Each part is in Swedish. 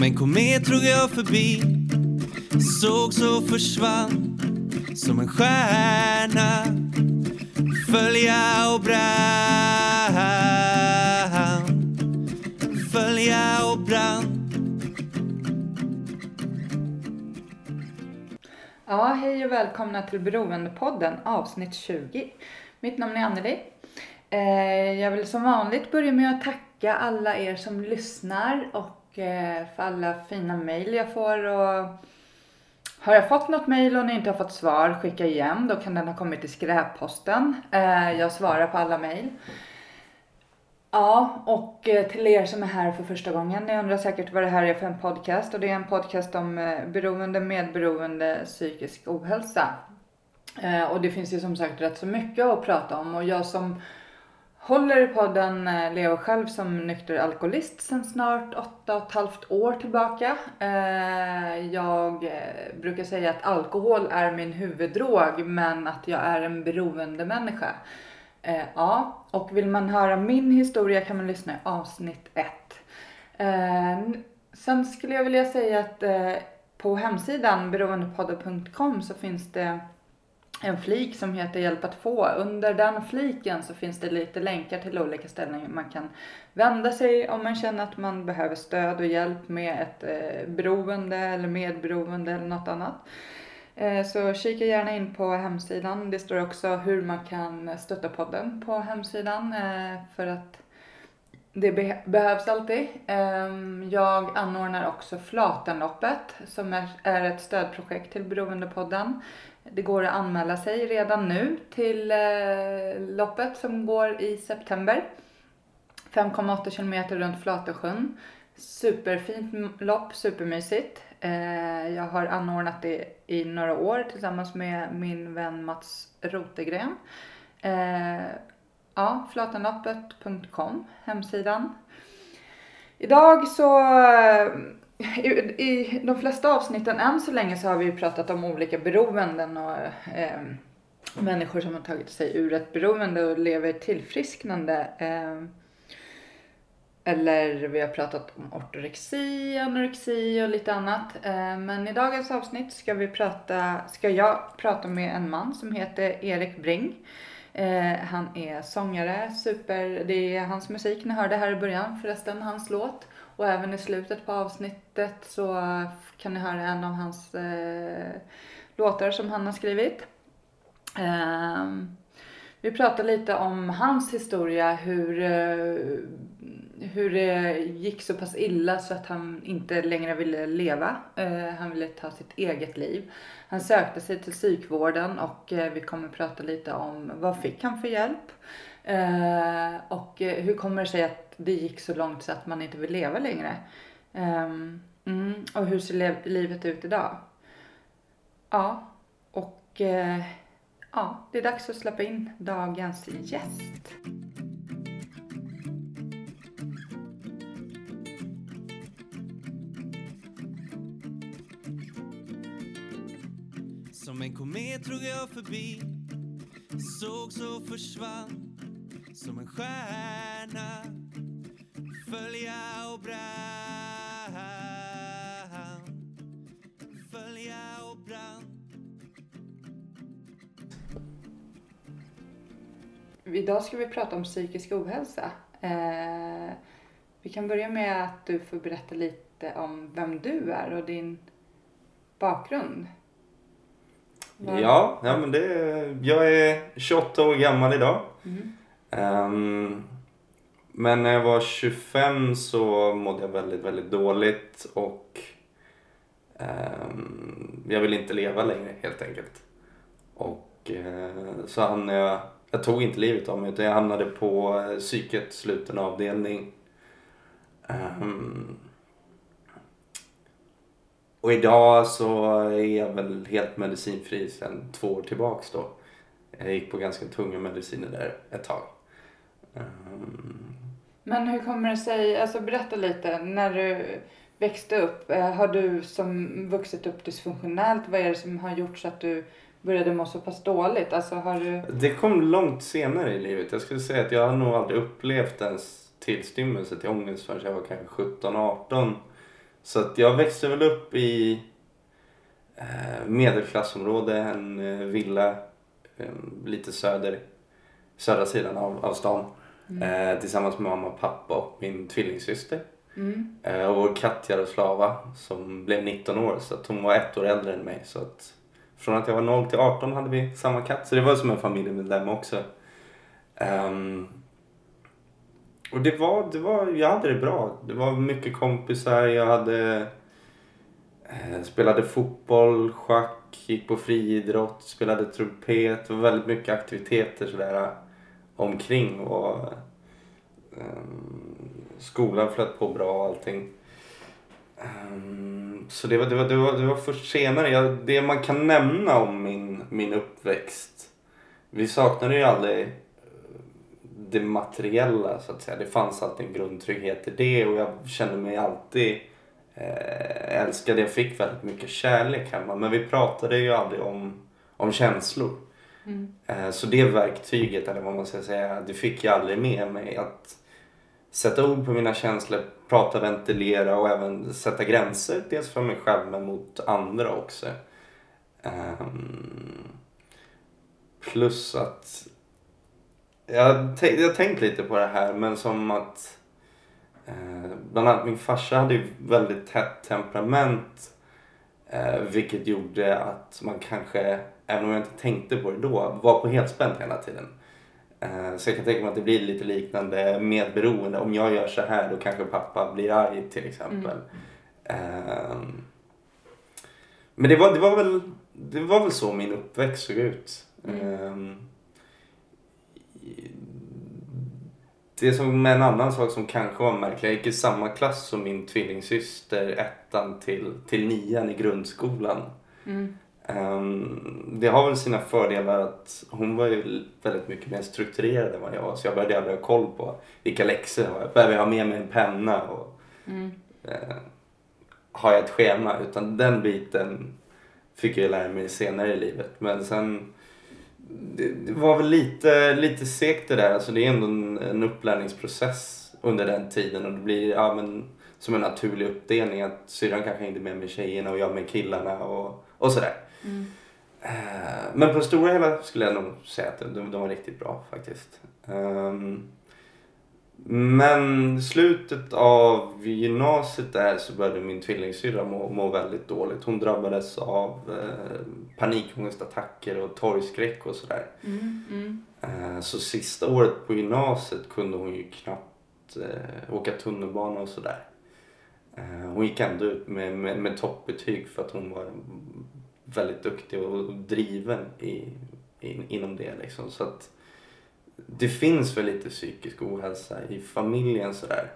Som en komet drog jag förbi Såg så försvann Som en stjärna Följa och brann Följa och brann Ja, hej och välkomna till Beroendepodden avsnitt 20. Mitt namn är Anneli. Eh, jag vill som vanligt börja med att tacka alla er som lyssnar och och eh, för alla fina mejl jag får. Och har jag fått något mejl och ni inte har fått svar, skicka igen. Då kan den ha kommit i skräpposten. Eh, jag svarar på alla mejl. Ja, och eh, till er som är här för första gången. Ni undrar säkert vad det här är för en podcast. Och det är en podcast om beroende, medberoende, psykisk ohälsa. Och det finns ju som sagt rätt så mycket att prata om. Och jag som håller podden eh, Leo själv som nykter alkoholist sedan snart åtta och ett halvt år tillbaka. Eh, jag eh, brukar säga att alkohol är min huvuddrog men att jag är en beroende människa. Ja, och vill man höra min historia kan man lyssna i avsnitt 1. Sen skulle jag vilja säga att på hemsidan beroendepodden.com så finns det en flik som heter Hjälp att få. Under den fliken så finns det lite länkar till olika ställen man kan vända sig om man känner att man behöver stöd och hjälp med ett eh, beroende eller medberoende eller något annat. Eh, så kika gärna in på hemsidan. Det står också hur man kan stötta podden på hemsidan eh, för att det behövs alltid. Ehm, jag anordnar också Flatenloppet som är ett stödprojekt till Beroendepodden. Det går att anmäla sig redan nu till eh, loppet som går i september. 5,8 kilometer runt Flatesjön. Superfint lopp, supermysigt. Eh, jag har anordnat det i några år tillsammans med min vän Mats Rotegren. Eh, ja, flatanloppet.com, hemsidan. Idag så i, i de flesta avsnitten än så länge så har vi ju pratat om olika beroenden och eh, människor som har tagit sig ur ett beroende och lever tillfrisknande. Eh, eller vi har pratat om ortorexi, anorexi och lite annat. Eh, men i dagens avsnitt ska, vi prata, ska jag prata med en man som heter Erik Bring. Eh, han är sångare, super, det är hans musik ni hörde här i början förresten, hans låt. Och även i slutet på avsnittet så kan ni höra en av hans eh, låtar som han har skrivit. Ehm, vi pratar lite om hans historia, hur eh, hur det gick så pass illa så att han inte längre ville leva. Eh, han ville ta sitt eget liv. Han sökte sig till psykvården och eh, vi kommer prata lite om vad fick han för hjälp? Eh, och hur kommer det sig att det gick så långt så att man inte vill leva längre? Eh, mm, och hur ser livet ut idag? Ja, och eh, ja, det är dags att släppa in dagens gäst. Som en komet drog jag förbi Såg så försvann som en stjärna Följa och brann Följa och brann Idag ska vi prata om psykisk ohälsa. Eh, vi kan börja med att du får berätta lite om vem du är och din bakgrund. Ja, ja men det, jag är 28 år gammal idag. Mm. Um, men när jag var 25 så mådde jag väldigt, väldigt dåligt och um, jag ville inte leva längre helt enkelt. Och uh, så hamnade jag, jag tog inte livet av mig utan jag hamnade på uh, psyket, sluten avdelning. Um, och idag så är jag väl helt medicinfri sedan två år tillbaks då. Jag gick på ganska tunga mediciner där ett tag. Um... Men hur kommer det sig, alltså berätta lite, när du växte upp, eh, har du som vuxit upp dysfunktionellt? Vad är det som har gjort så att du började må så pass dåligt? Alltså har du... Det kom långt senare i livet. Jag skulle säga att jag har nog aldrig upplevt ens tillstymmelse till ångest förrän jag var kanske 17-18 Så att jag växte väl upp i eh, medelklassområde, en eh, villa lite söder, södra sidan av, av stan. Eh, tillsammans med mamma och pappa och min tvillingsyster. Mm. Eh, och vår katt Jaroslava som blev 19 år så att hon var ett år äldre än mig. Så att från att jag var 0 till 18 hade vi samma katt. Så det var som en familjemedlem också. Ehm, och det var, det var, jag hade det bra. Det var mycket kompisar. Jag hade eh, spelade fotboll, schack, gick på friidrott, spelade trumpet. Det var väldigt mycket aktiviteter sådär omkring. Och, um, skolan flöt på bra och allting. Um, så det var, det, var, det, var, det var först senare. Jag, det man kan nämna om min, min uppväxt. Vi saknade ju aldrig eh, det materiella så att säga. Det fanns alltid en grundtrygghet i det och jag kände mig alltid eh, älskad. Jag fick väldigt mycket kärlek hemma men vi pratade ju aldrig om, om känslor. Mm. Eh, så det verktyget, eller vad man ska säga, det fick jag aldrig med mig. Att sätta ord på mina känslor, prata, ventilera och även sätta gränser. Dels för mig själv men mot andra också. Ehm, plus att jag har tänkt lite på det här men som att eh, bland annat min farsa hade ju väldigt tätt temperament eh, vilket gjorde att man kanske, även om jag inte tänkte på det då, var på helspänn hela tiden. Eh, så jag kan tänka mig att det blir lite liknande medberoende. Om jag gör så här då kanske pappa blir arg till exempel. Ehm, men det var, det, var väl, det var väl så min uppväxt såg ut. Ehm, det som är en annan sak som kanske var märklig. Jag gick i samma klass som min tvillingsyster ettan till, till nian i grundskolan. Mm. Ehm, det har väl sina fördelar att hon var ju väldigt mycket mer strukturerad än vad jag var. Så jag började aldrig ha koll på vilka läxor jag har. Jag behöver ha med mig en penna och Mm. eh, har jag ett schema. Utan den biten fick jag lära mig senare i livet. Men sen det, det var väl lite, lite segt det där. Alltså det är ändå en, en upplärningsprocess under den tiden. Och det blir ja, men, som en naturlig uppdelning. Att syrran kanske hängde med med tjejerna och jag med killarna och, och sådär. Mm. Men på det stora hela skulle jag nog säga att de, de var riktigt bra faktiskt. Ehm, Men slutet av gymnasiet där så började min tvillingsyrra må, må väldigt dåligt. Hon drabbades av eh, panikångestattacker och torgskräck och sådär. Mm. Mm. Eh, Så sista året på gymnasiet kunde hon ju knappt eh, åka tunnelbana och sådär. Eh, hon gick ändå ut med, med, med toppbetyg för att hon var väldigt duktig och driven i, in, inom det. Liksom. Så att det finns väl lite psykisk ohälsa i familjen sådär.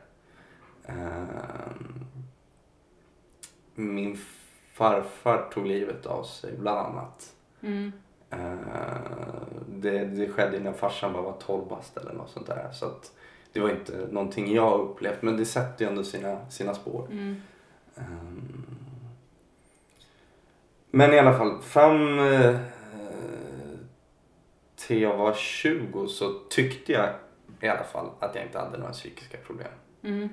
Eh, min farfar tog livet av sig bland annat. Mm. Eh, det, det skedde när farsan bara var 12 bast eller något sånt där. Så att det var inte någonting jag upplevt men det sätter ju ändå sina, sina spår. Mm. Ehm, Men i alla fall fram eh, till jag var 20 så tyckte jag i alla fall att jag inte hade några psykiska problem. Mm.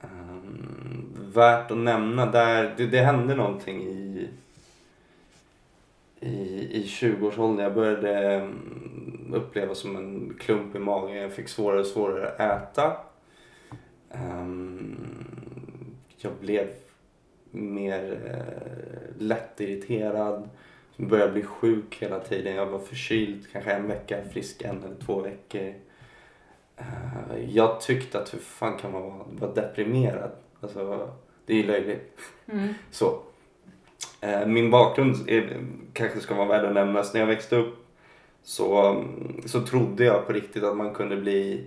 Ehm, värt att nämna där, det, det hände någonting i i, i 20-årsåldern. Jag började mm, uppleva som en klump i magen. Jag fick svårare och svårare att äta. Ehm, jag blev mer uh, lättirriterad. Började bli sjuk hela tiden. Jag var förkyld kanske en vecka, frisk en eller två veckor. Eh, jag tyckte att hur fan kan man vara, vara deprimerad? Alltså, det är ju löjligt. Mm. Så. Eh, Min bakgrund är, kanske ska vara värd att nämnas. När jag växte upp så, så trodde jag på riktigt att man kunde bli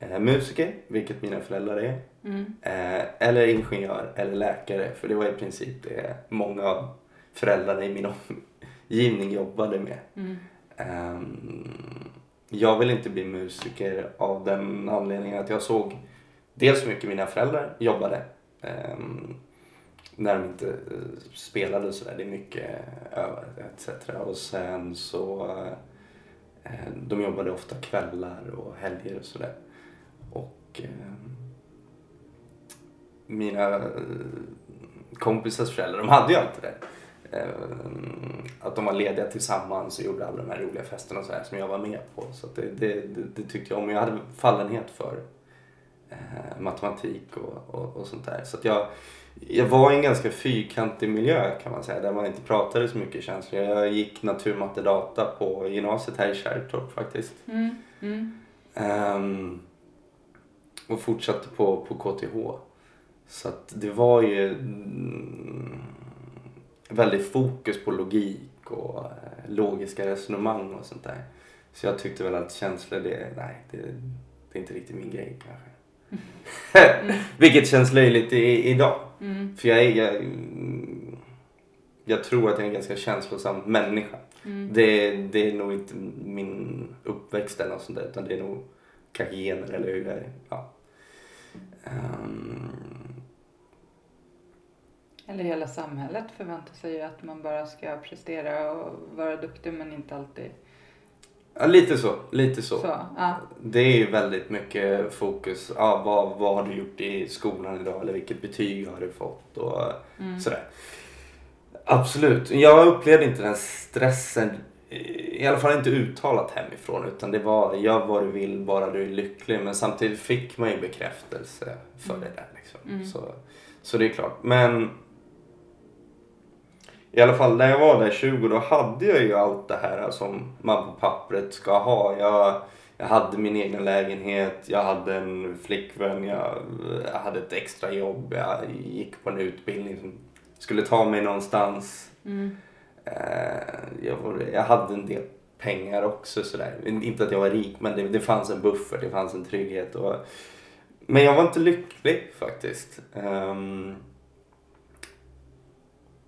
eh, musiker, vilket mina föräldrar är. Mm. Eh, eller ingenjör eller läkare, för det var i princip det många av föräldrarna i min omgivning jobbade med. Mm. Ehm, jag vill inte bli musiker av den anledningen att jag såg dels hur mycket mina föräldrar jobbade ehm, när de inte eh, spelade och sådär. Det är mycket etc. Och sen så eh, de jobbade ofta kvällar och helger och sådär. Och ehm, mina eh, kompisars föräldrar, de hade ju alltid det. Eh, att de var lediga tillsammans och gjorde alla de här roliga festerna och så här som jag var med på. Så det, det, det, det tyckte jag om. Jag hade fallenhet för eh, matematik och, och, och sånt där. Så jag, jag var i en ganska fyrkantig miljö kan man säga där man inte pratade så mycket känslor. Jag gick natur, matte, data på gymnasiet här i Kärrtorp faktiskt. Mm. Mm. Ehm, och fortsatte på, på KTH. Så att det var ju mm, väldigt fokus på logik och eh, logiska resonemang och sånt där. Så jag tyckte väl att känslor, det, nej, det, det är inte riktigt min grej kanske. Vilket känns löjligt i, idag. Mm. För jag är, jag, mm, jag tror att jag är en ganska känslosam människa. Mm. Det, det är nog inte min uppväxt eller något sånt där utan det är nog kanske gener eller hur jag är. Ja. Ehm, Eller hela samhället förväntar sig ju att man bara ska prestera och vara duktig men inte alltid ja, lite så, lite så. så. Ja. Det är ju väldigt mycket fokus. Ja, vad, vad har du gjort i skolan idag eller vilket betyg har du fått och Mm. sådär. Absolut. Jag upplevde inte den stressen, i alla fall inte uttalat hemifrån utan det var gör vad du vill bara du är lycklig men samtidigt fick man ju bekräftelse för Mm. det där liksom. Mm. Så, så det är klart. Men i alla fall när jag var där 20 då hade jag ju allt det här som man på pappret ska ha. Jag, jag hade min egen lägenhet, jag hade en flickvän, jag, jag hade ett extra jobb, jag gick på en utbildning som skulle ta mig någonstans. Mm. Eh, jag, var, jag hade en del pengar också sådär. Inte att jag var rik men det, det fanns en buffert, det fanns en trygghet. Och, men jag var inte lycklig faktiskt. Um,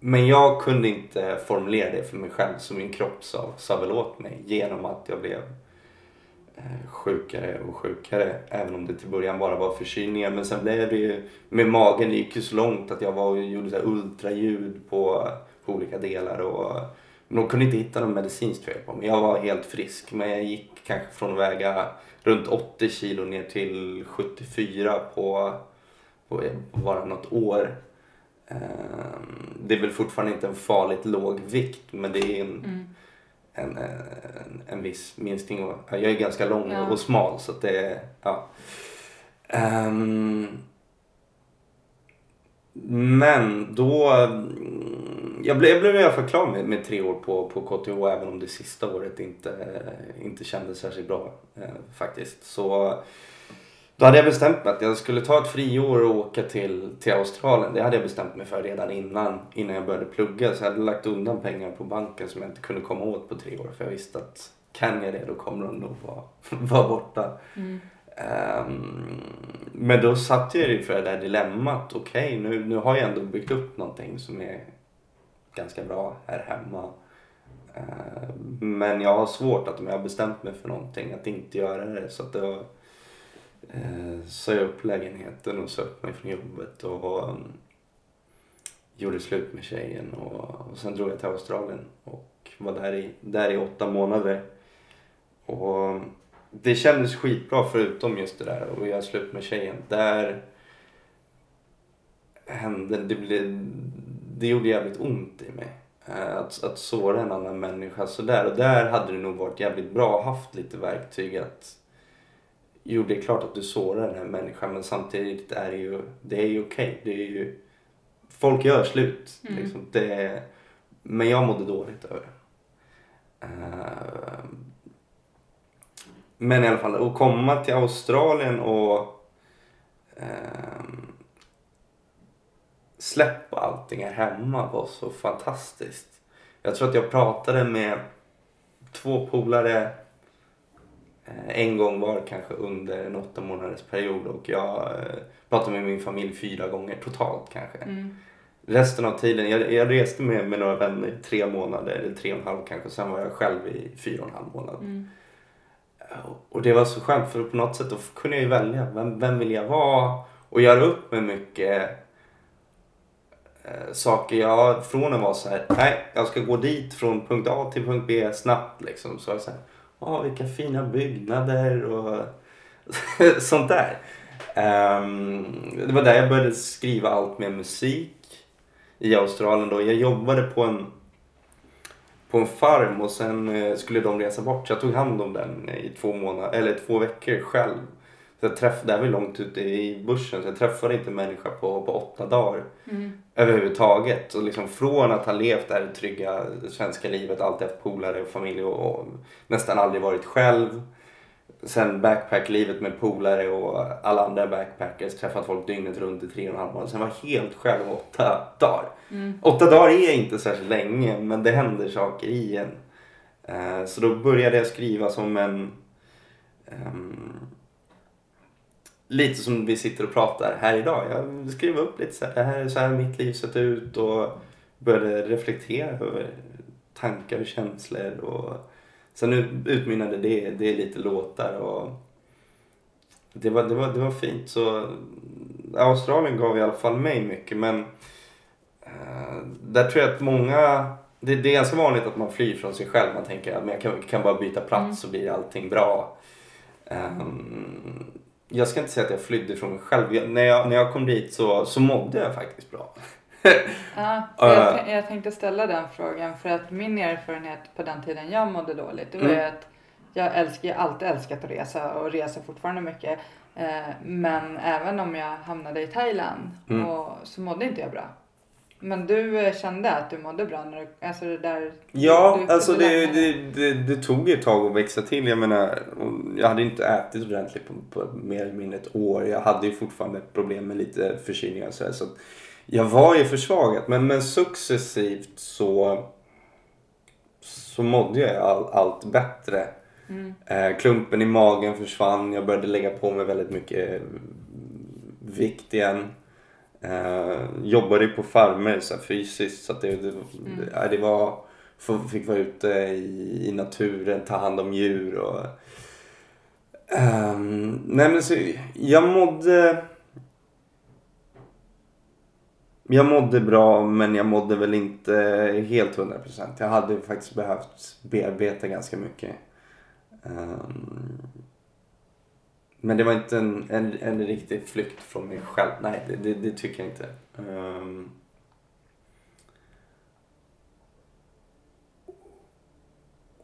men jag kunde inte formulera det för mig själv så min kropp sa, sa väl åt mig genom att jag blev eh, sjukare och sjukare. Även om det till början bara var förkylningar. Men sen blev det ju med magen, det gick ju så långt att jag var och gjorde så här ultraljud på, på olika delar. Och, men de kunde inte hitta någon medicinskt fel på mig. Jag var helt frisk men jag gick kanske från att väga runt 80 kilo ner till 74 på, på bara något år. Ehm, Det är väl fortfarande inte en farligt låg vikt men det är en, Mm. en, en, en viss minskning. Jag är ganska lång Ja. och smal så att det är, ja. Ehm, men då, jag blev, jag blev i alla fall klar med, med tre år på, på KTH även om det sista året inte, inte kändes särskilt bra eh, faktiskt. Så då hade jag bestämt mig att jag skulle ta ett friår och åka till, till Australien. Det hade jag bestämt mig för redan innan, innan jag började plugga. Så jag hade lagt undan pengar på banken som jag inte kunde komma åt på tre år. För jag visste att kan jag det då kommer de nog vara, vara borta. Mm. Ehm, men då satt jag ju för det där dilemmat. Okej, nu, nu har jag ändå byggt upp någonting som är ganska bra här hemma. Eh, men jag har svårt att om jag har bestämt mig för någonting att inte göra det. Så att då eh, sa jag upp lägenheten och sa upp mig från jobbet och mm, gjorde slut med tjejen och, och sen drog jag till Australien och var där i, där i åtta månader. Och mm, det kändes skitbra förutom just det där och göra slut med tjejen. Där hände, det, blev, det gjorde jävligt ont i mig. Eh, Att, att såra en annan människa sådär. Och där hade det nog varit jävligt bra haft lite verktyg att Jo, det är klart att du sårar den här människan men samtidigt är det ju, det är ju okej. Det är ju, folk gör slut. Mm. Liksom. Det, men jag mådde dåligt över det. Eh, men i alla fall, att komma till Australien och ehm, släppa allting här hemma var så fantastiskt. Jag tror att jag pratade med två polare eh, en gång var kanske under en åtta månaders period och jag eh, pratade med min familj fyra gånger totalt kanske. Mm. Resten av tiden, jag, jag reste med, med några vänner i tre månader, eller tre och en halv kanske, och sen var jag själv i fyra och en halv månad. Mm. Och det var så skönt för på något sätt då kunde jag ju välja. Vem, vem vill jag vara? Och göra upp med mycket eh, Eh, saker. Jag, från att vara så här, nej jag ska gå dit från punkt A till punkt B snabbt liksom. Så var jag så här, åh vilka fina byggnader och sånt där. Um, det var där jag började skriva allt med musik. i Australien då. Jag jobbade på en, på en farm och sen eh, skulle de resa bort. Så jag tog hand om den i två månader, eller två veckor själv. Så jag träffade, det här var långt ute i bussen så jag träffade inte en människa på, på åtta dagar Mm. överhuvudtaget. Och liksom från att ha levt det här trygga svenska livet, alltid haft polare och familj och, och nästan aldrig varit själv. Sen backpacklivet med polare och alla andra backpackers, träffat folk dygnet runt i tre och en halv månad. Sen var helt själv åtta dagar. Mm. Åtta dagar är inte särskilt länge men det händer saker i en. Eh, Så då började jag skriva som en ehm, Lite som vi sitter och pratar här idag. Jag skrev upp lite så här, så här mitt liv sett ut och började reflektera över tankar och känslor. Och sen ut- utmynnade det, det är lite låtar och det var, det var, det var fint. Så Australien gav i alla fall mig mycket men eh, där tror jag att många det, det är ganska vanligt att man flyr från sig själv. Man tänker att jag kan, kan bara byta plats Mm. så blir allting bra. Ehm, jag ska inte säga att jag flydde från mig själv. Jag, när, jag, när jag kom dit så, så mådde jag faktiskt bra. Ja, jag, Eh. jag tänkte ställa den frågan för att min erfarenhet på den tiden jag mådde dåligt det var Mm. att jag älskar, jag alltid älskat att resa och reser fortfarande mycket. Eh, men även om jag hamnade i Thailand Mm. och, så mådde inte jag bra. Men du eh, kände att du mådde bra när du, alltså det där... Ja, du, alltså det, det, det, det tog ett tag att växa till. Jag menar, jag hade inte ätit ordentligt på, på mer eller mindre ett år. Jag hade ju fortfarande problem med lite förkylningar och så, jag var ju försvagat. Men, men successivt så, så mådde jag all, allt bättre. Mm. Eh, klumpen i magen försvann. Jag började lägga på mig väldigt mycket vikt igen. Eh, jobbade på farmer så här, fysiskt så att det, det, det, det var fick vara ute i, i naturen, ta hand om djur och Ehm, nej men så, jag mådde jag mådde bra men jag mådde väl inte helt 100%. Jag hade faktiskt behövt bearbeta ganska mycket. Ehm, men det var inte en, en, en riktig flykt från mig själv. Nej, det, det, det tycker jag inte. Um...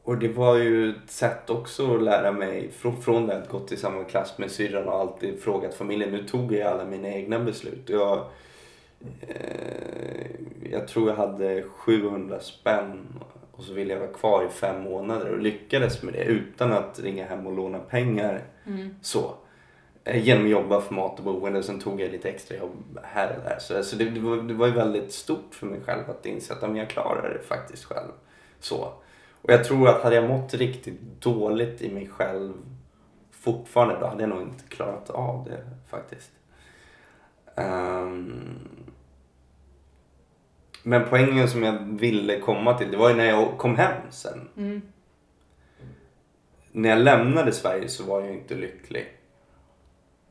och det var ju ett sätt också att lära mig från, från det att gått i samma klass med syrran och alltid frågat familjen. Nu tog jag alla mina egna beslut. Jag, eh, jag tror jag hade 700 spänn och så ville jag vara kvar i fem månader och lyckades med det utan att ringa hem och låna pengar. Mm. Så. Eh, Genom att jobba för mat och boende. Sen tog jag lite extra jobb här och där. Så alltså det, det, var, det var väldigt stort för mig själv att inse att men jag klarar det faktiskt själv. Så. Och jag tror att hade jag mått riktigt dåligt i mig själv fortfarande då hade jag nog inte klarat av det faktiskt. Ehm, men poängen som jag ville komma till det var ju när jag kom hem sen Mm. när jag lämnade Sverige så var jag inte lycklig.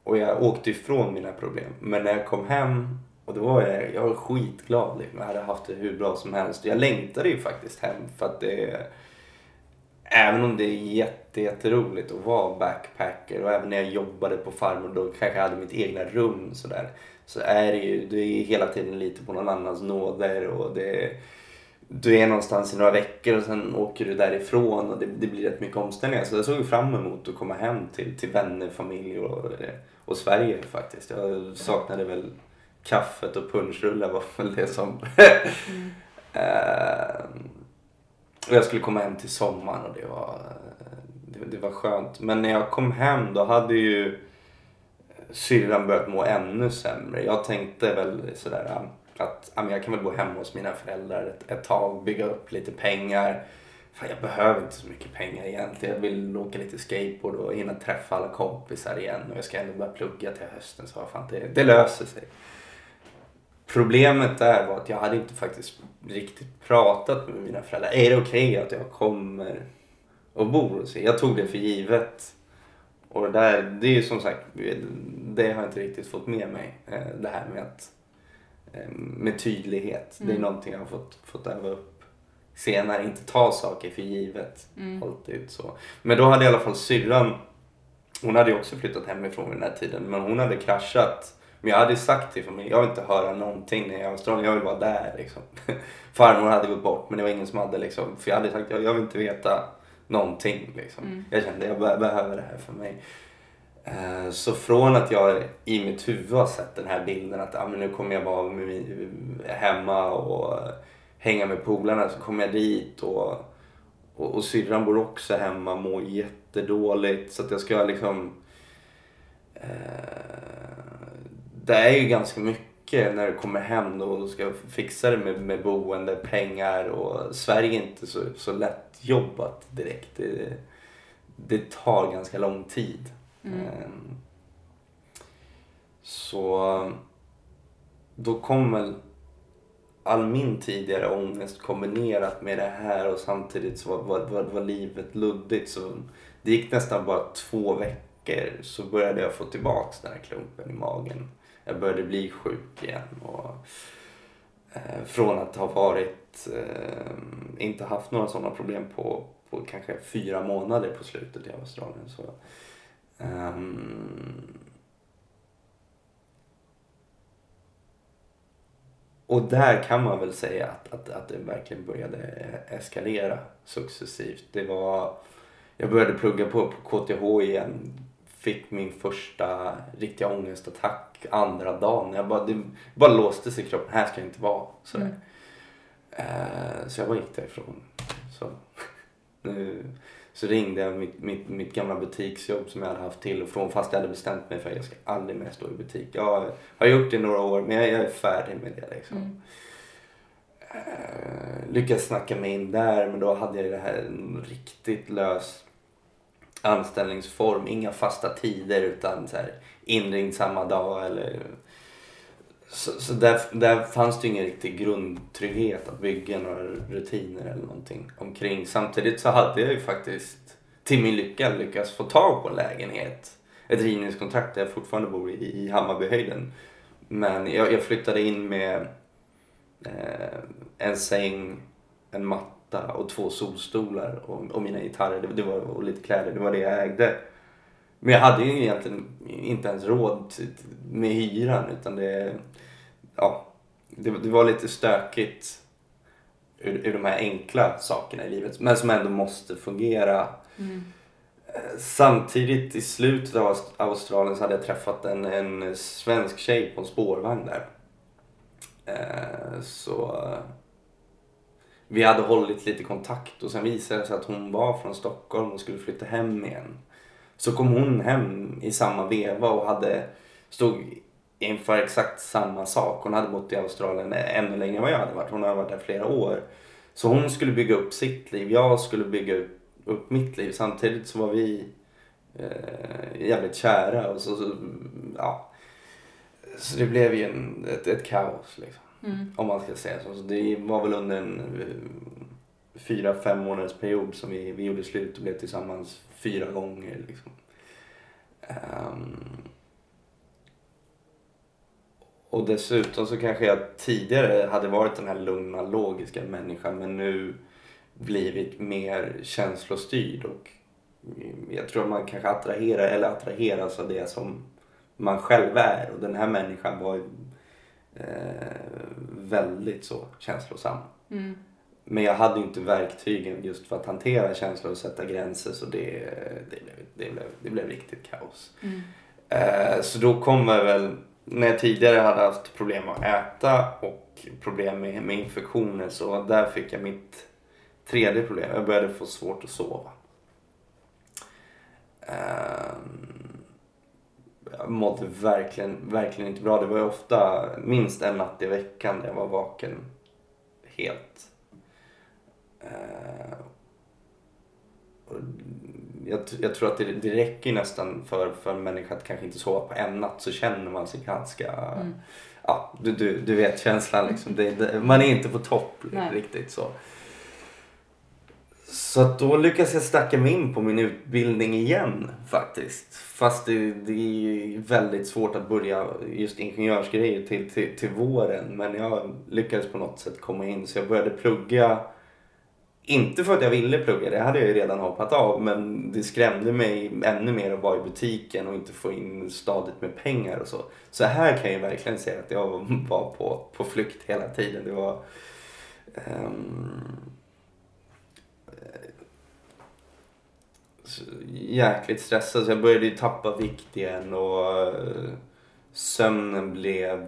Och jag åkte ifrån mina problem. Men när jag kom hem och då var jag, jag var skitglad. Liksom. Jag hade haft det hur bra som helst. Jag längtade ju faktiskt hem för att det Även om det är jätte, jätteroligt att vara backpacker och även när jag jobbade på farmor då kanske jag hade mitt egna rum sådär. Så är det ju, du är hela tiden lite på någon annans nåder och det du är någonstans i några veckor och sen åker du därifrån och det, det blir rätt mycket omställningar. Så jag såg fram emot att komma hem till, till vänner, familj och, och Sverige faktiskt. Jag saknade väl kaffet och punschrullar var väl det som... Eh, och jag skulle komma hem till sommaren och det var, det, det var skönt. Men när jag kom hem då hade ju syrran börjat må ännu sämre. Jag tänkte väl sådär um, att ja, jag kan väl bo hemma hos mina föräldrar ett, ett tag, bygga upp lite pengar. Fan, jag behöver inte så mycket pengar egentligen. Jag vill åka lite skateboard och hinna träffa alla kompisar igen. Och jag ska ändå börja plugga till hösten så fan, det, det löser sig. Problemet där var att jag hade inte faktiskt riktigt pratat med mina föräldrar. Är det okej att jag kommer och bor hos er? Jag tog det för givet. Och det där, det är ju som sagt, det har jag inte riktigt fått med mig. eh, Det här med att eh, med tydlighet. Det är Mm. någonting jag har fått, fått öva upp senare. Inte ta saker för givet. Mm. Alltid så. Men då hade i alla fall syrran, hon hade ju också flyttat hemifrån vid den här tiden, men hon hade kraschat Men jag hade sagt till familjen, jag vill inte höra någonting när jag är i Australien, jag vill vara där liksom. Farmor hade gått bort men det var ingen som hade liksom, för jag hade sagt, jag, jag vill inte veta någonting liksom. Mm. Jag kände, jag be- behöver det här för mig. Eh, Så från att jag i mitt huvud har sett den här bilden att ah, men nu kommer jag vara hemma och hänga med polarna så kommer jag dit och, och, och syrran bor också hemma mår jättedåligt så att jag ska liksom eh, det är ju ganska mycket när du kommer hem då och ska fixa det med, med boende, pengar och Sverige är inte så, så lätt jobbat direkt. Det, det tar ganska lång tid. Ehm, Så då kom väl all min tidigare ångest kombinerat med det här och samtidigt så var, var, var, livet luddigt. Så det gick nästan bara två veckor så började jag få tillbaks den här klumpen i magen. Jag började bli sjuk igen. Och, Eh, från att ha varit, eh, inte haft några sådana problem på, på kanske fyra månader på slutet i Australien. Så, ehm, Och där kan man väl säga att, att, att det verkligen började eskalera successivt. Det var, jag började plugga på, på KTH igen. Fick min första riktiga ångestattack andra dagen. Jag bara, det bara låste sig i kroppen. Här ska jag inte vara. Sådär. Mm. Eh, så jag bara gick därifrån. Så, nu, så ringde jag mitt, mitt, mitt gamla butiksjobb som jag hade haft till och från fast jag hade bestämt mig för att jag ska aldrig mer stå i butik. Jag har gjort det i några år men jag, jag är färdig med det liksom. Mm. Eh, lyckades snacka mig in där men då hade jag det här riktigt lös anställningsform. Inga fasta tider utan så här inringd samma dag eller så, så där, där fanns det ju ingen riktig grundtrygghet att bygga några rutiner eller någonting omkring. Samtidigt så hade jag ju faktiskt till min lycka lyckats få tag på en lägenhet. Ett rivningskontrakt där jag fortfarande bor i, i Hammarbyhöjden. Men jag, jag flyttade in med eh, en säng, en matta och två solstolar och, och mina gitarrer det, det var, och lite kläder. Det var det jag ägde. Men jag hade ju egentligen inte ens råd med hyran utan det, ja, det, det var lite stökigt ur, ur de här enkla sakerna i livet men som ändå måste fungera. Mm. Samtidigt i slutet av Aust- Australien så hade jag träffat en, en svensk tjej på en spårvagn där. Eh, Så vi hade hållit lite kontakt och sen visade det sig att hon var från Stockholm och skulle flytta hem igen. Så kom hon hem i samma veva och hade stod inför exakt samma sak. Hon hade bott i Australien ännu längre än vad jag hade varit. Hon hade varit där flera år. Så hon skulle bygga upp sitt liv. Jag skulle bygga upp- mitt liv. Samtidigt så var vi eh, jävligt kära. Och så, så, ja. så det blev ju en, ett, ett kaos liksom. Mm. Om man ska säga så. så det var väl under en eh, fyra, fem månaders period som vi, vi gjorde slut och blev tillsammans fyra gånger. Liksom. Um, och dessutom så kanske jag tidigare hade varit den här lugna, logiska människan men nu blivit mer känslostyrd och mm, jag tror att man kanske attraherar eller attraheras av det som man själv är och den här människan var eh, väldigt så känslosam. Mm. Men jag hade ju inte verktygen just för att hantera känslor och sätta gränser så det, det, blev, det, blev, det blev riktigt kaos. Mm. Eh, så då kommer väl, när jag tidigare hade haft problem att äta och problem med, med infektioner så där fick jag mitt tredje problem. Jag började få svårt att sova. Jag mådde verkligen, verkligen inte bra. Det var ju ofta minst en natt i veckan där jag var vaken helt. Och jag, jag tror att det, det räcker nästan för, för en människa att kanske inte sova på en natt så känner man sig ganska... Mm. Ja, du, du, du vet känslan liksom. Det, det, man är inte på topp Nej. riktigt så. Så att då lyckas jag stacka mig in på min utbildning igen faktiskt. Fast det, det är väldigt svårt att börja just ingenjörsgrejer till, till, till våren. Men jag lyckades på något sätt komma in så jag började plugga Inte för att jag ville plugga, det hade jag ju redan hoppat av. Men det skrämde mig ännu mer att vara i butiken och inte få in stadigt med pengar och så. Så här kan jag verkligen säga att jag var på, på flykt hela tiden. Det var... Um, jäkligt stressad så jag började ju tappa vikt igen och uh, sömnen blev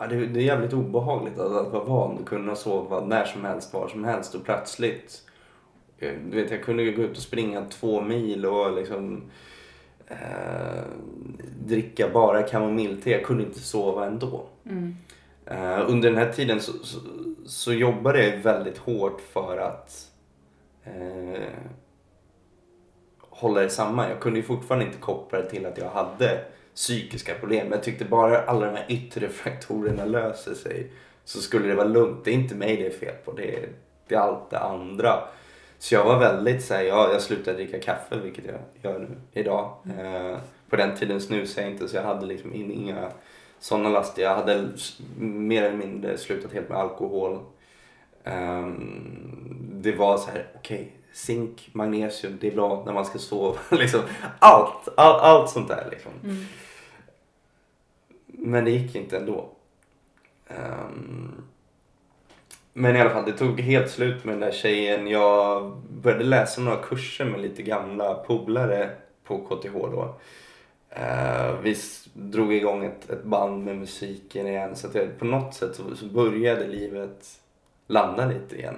Ja, det, det är jävligt obehagligt att, att vara van att kunna sova när som helst, var som helst och plötsligt. eh, Du vet, jag kunde gå ut och springa två mil och liksom eh, dricka bara kamomillte. Jag kunde inte sova ändå. Mm. Eh, under den här tiden så, så, så jobbade jag väldigt hårt för att eh, hålla det samman. Jag kunde ju fortfarande inte koppla det till att jag hade psykiska problem. Jag tyckte bara alla de här yttre faktorerna löser sig så skulle det vara lugnt. Det är inte mig det är fel på, det är, det är allt det andra. Så jag var väldigt såhär, ja, jag slutade dricka kaffe vilket jag gör nu idag. Eh, på den tiden snusade jag inte så jag hade liksom inga sådana laster. Jag hade mer eller mindre slutat helt med alkohol. Ehm, det var så här, okej, zink, magnesium, det är bra när man ska sova. liksom, allt, all, allt sånt där liksom. Mm. Men det gick inte ändå. Ehm, men i alla fall, det tog helt slut med den där tjejen. Jag började läsa några kurser med lite gamla polare på KTH då. Eh, vi drog igång ett, ett band med musiken igen så att jag, på något sätt så, så började livet landa lite igen.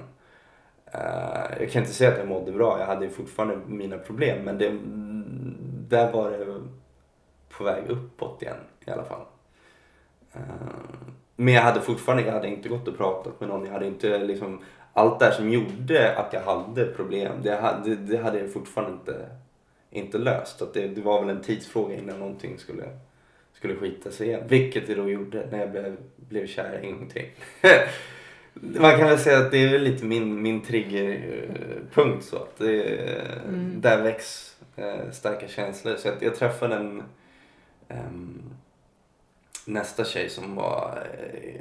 Uh, jag kan inte säga att jag mådde bra, jag hade ju fortfarande mina problem men det, där var det på väg uppåt igen i alla fall. Uh, Men jag hade fortfarande, jag hade inte gått och pratat med någon. Jag hade inte liksom, allt det här som gjorde att jag hade problem, det hade, det hade jag fortfarande inte, inte löst. Att det, det var väl en tidsfråga innan någonting skulle, skulle skita sig igen. Vilket det då gjorde när jag blev, blev kär en gång till. Man kan väl säga att det är väl lite min, min triggerpunkt så att det, Mm. där väcks eh, starka känslor. Så att jag träffade en ehm, nästa tjej som var, eh,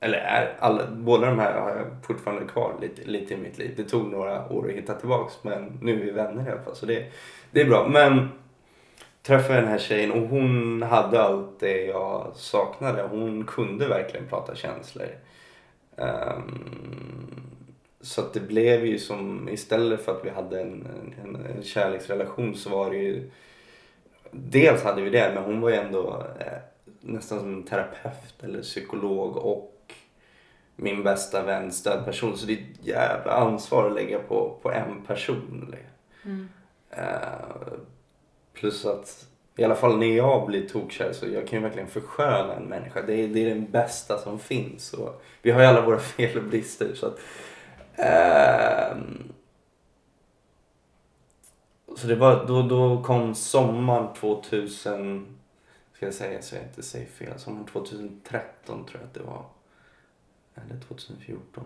eller är, alla, båda de här har jag fortfarande kvar lite, lite i mitt liv. Det tog några år att hitta tillbaks men nu är vi vänner i alla fall så det, det är bra. Men träffade den här tjejen och hon hade allt det jag saknade. Hon kunde verkligen prata känslor. Ehm, så att det blev ju som, istället för att vi hade en, en, en kärleksrelation så var det ju Dels hade vi det men hon var ju ändå eh, nästan som en terapeut eller psykolog och min bästa vän, stödperson. Så det är ett jävla ansvar att lägga på, på en person. Mm. Eh, plus att i alla fall när jag blir tokkär så jag kan ju verkligen försköna en människa. Det är, det är den bästa som finns. Och vi har ju alla våra fel och brister. Så, att, ehm, så det var, då, då kom sommaren 2000, ska jag säga så jag inte säger fel, sommaren 2013 tror jag att det var. Eller 2014.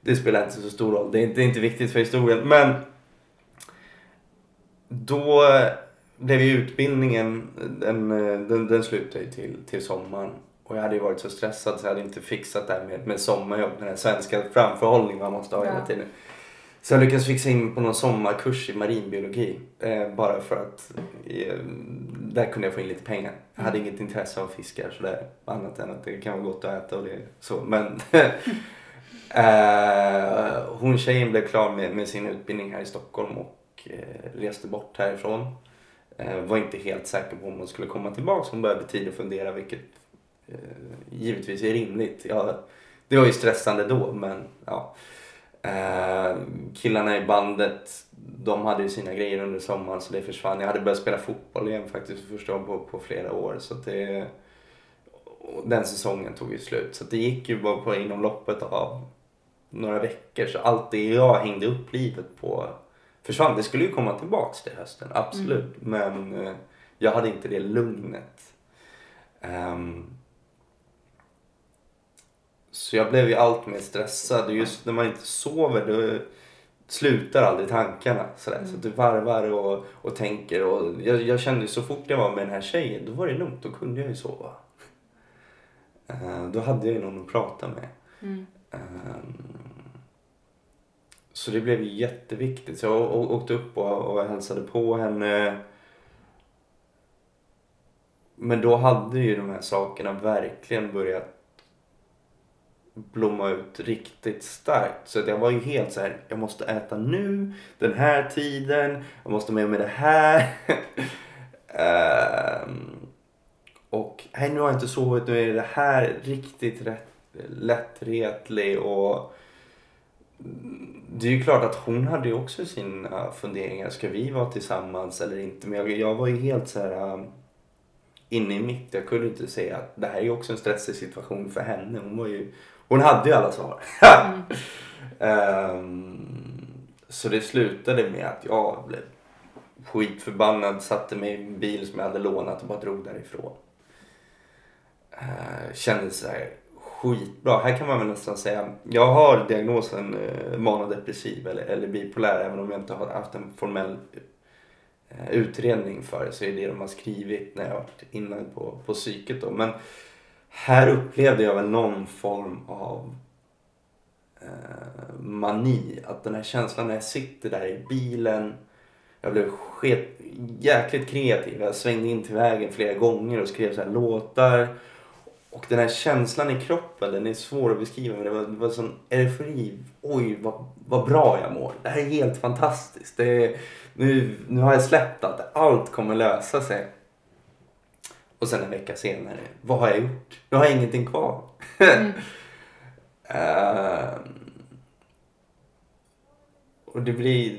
Det spelar inte så stor roll, det är inte, det är inte viktigt för historien. Men då blev ju utbildningen, den, den, den slutade ju till, till sommaren. Och jag hade ju varit så stressad så jag hade inte fixat det här med, med sommarjobb, den här svenska framförhållning man måste ha hela Ja. tiden. Så jag lyckades fixa in på någon sommarkurs i marinbiologi. Eh, bara för att eh, där kunde jag få in lite pengar. Jag hade inget intresse av fiskar sådär. Annat än att det kan vara gott att äta och det så. Men eh, hon tjejen blev klar med, med sin utbildning här i Stockholm och eh, reste bort härifrån. Eh, var inte helt säker på om hon skulle komma tillbaka. Hon började tid att fundera vilket eh, givetvis är rimligt. Ja, det var ju stressande då men ja. Eh, killarna i bandet, de hade ju sina grejer under sommaren så det försvann. Jag hade börjat spela fotboll igen faktiskt för första gången på, på flera år. Så att det, den säsongen tog ju slut. Så att det gick ju bara på inom loppet av några veckor. Så allt det jag hängde upp livet på försvann. Det skulle ju komma tillbaks till hösten, absolut. Men eh, jag hade inte det lugnet. Ehm, så jag blev ju allt mer stressad och just när man inte sover då slutar aldrig tankarna sådär. Så att du varvar och, och tänker och jag, jag kände så fort jag var med den här tjejen då var det lugnt, då kunde jag ju sova. Eh, då hade jag ju någon att prata med. Mm. Ehm, så det blev jätteviktigt. Så jag åkte upp och, och hälsade på henne. Men då hade ju de här sakerna verkligen börjat blomma ut riktigt starkt. Så att jag var ju helt så här, jag måste äta nu, den här tiden, jag måste med mig det här. um, och nej, nu har jag inte sovit, nu är det här riktigt rätt, lättretlig och det är ju klart att hon hade ju också sina funderingar. Ska vi vara tillsammans eller inte? Men jag, jag var ju helt så här um, inne i mitt. Jag kunde inte säga att det här är ju också en stressig situation för henne. Hon var ju, hon hade ju alla svar. Mm. Ehm, så det slutade med att jag blev skitförbannad, satte mig i en bil som jag hade lånat och bara drog därifrån. Uh, kände så här skitbra. Här kan man väl nästan säga, jag har diagnosen eh, manodepressiv eller, eller bipolär även om jag inte har haft en formell eh, utredning för det så är det de har skrivit när jag varit inlagd på, på psyket då. Men här upplevde jag väl någon form av eh, mani. Att den här känslan när jag sitter där i bilen. Jag blev sket, jäkligt kreativ. Jag svängde in till vägen flera gånger och skrev så här låtar. Och den här känslan i kroppen, den är svår att beskriva. Men det var, det var sån eufori. Oj, vad, vad bra jag mår. Det här är helt fantastiskt. Det är, nu, nu har jag släppt allt. Allt kommer lösa sig. Och sen en vecka senare, vad har jag gjort? Nu har jag ingenting kvar. Mm. Ehm, och det blir,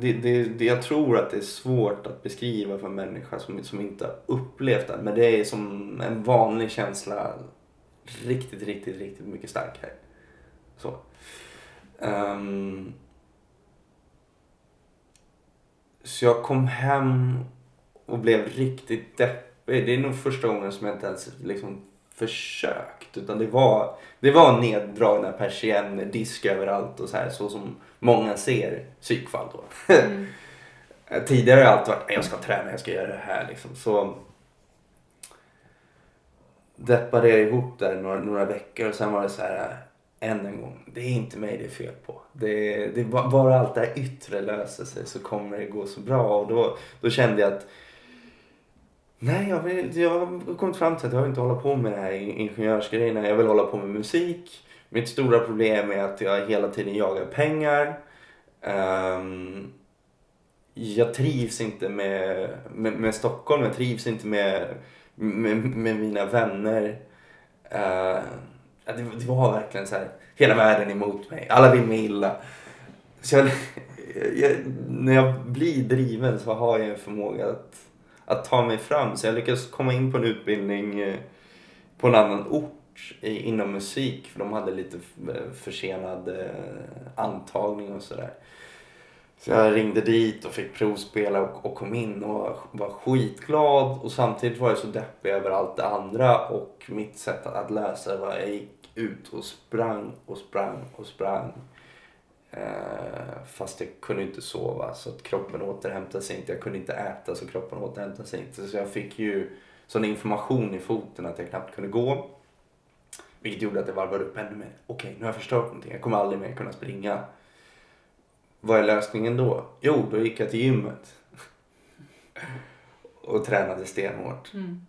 det, det, det, jag tror att det är svårt att beskriva för en människa som, som inte har upplevt det. Men det är som en vanlig känsla riktigt, riktigt, riktigt mycket starkare. Så. Um, så jag kom hem och blev riktigt deppig. Det är nog första gången som jag inte ens liksom försökt. Utan det var, det var neddragna persienner, disk överallt och så här. Så som många ser psykfall då. Mm. Tidigare har jag alltid varit, "Nej, jag ska träna, jag ska göra det här liksom. Så deppade jag ihop där några, några veckor och sen var det så här än en gång, det är inte mig det är fel på. Det, det bara allt det här yttre löser sig så kommer det gå så bra. Och då, då kände jag att nej, jag, vill, jag har kommit fram till att jag vill inte hålla på med det här ingenjörsgrejerna. Jag vill hålla på med musik. Mitt stora problem är att jag hela tiden jagar pengar. Um, jag trivs inte med, med, med Stockholm, jag trivs inte med, med, med mina vänner. Uh, det, det var verkligen så här, hela världen emot mig, alla vill mig illa. Så jag, jag, när jag blir driven så har jag en förmåga att, att ta mig fram. Så jag lyckades komma in på en utbildning eh, på en annan ort i, inom musik för de hade lite försenad eh, antagning och sådär. Så jag ringde dit och fick provspela och, och kom in och var skitglad och samtidigt var jag så deppig över allt det andra och mitt sätt att, läsa lösa det var jag gick ut och sprang och sprang och sprang. Eh, fast jag kunde inte sova så att kroppen återhämtade sig inte. Jag kunde inte äta så kroppen återhämtade sig inte. Så jag fick ju sån information i foten att jag knappt kunde gå. Vilket gjorde att jag varvade upp ännu mer. Okej, nu har jag förstört någonting. Jag kommer aldrig mer kunna springa. Vad är lösningen då? Jo, då gick jag till gymmet. och tränade stenhårt. Mm.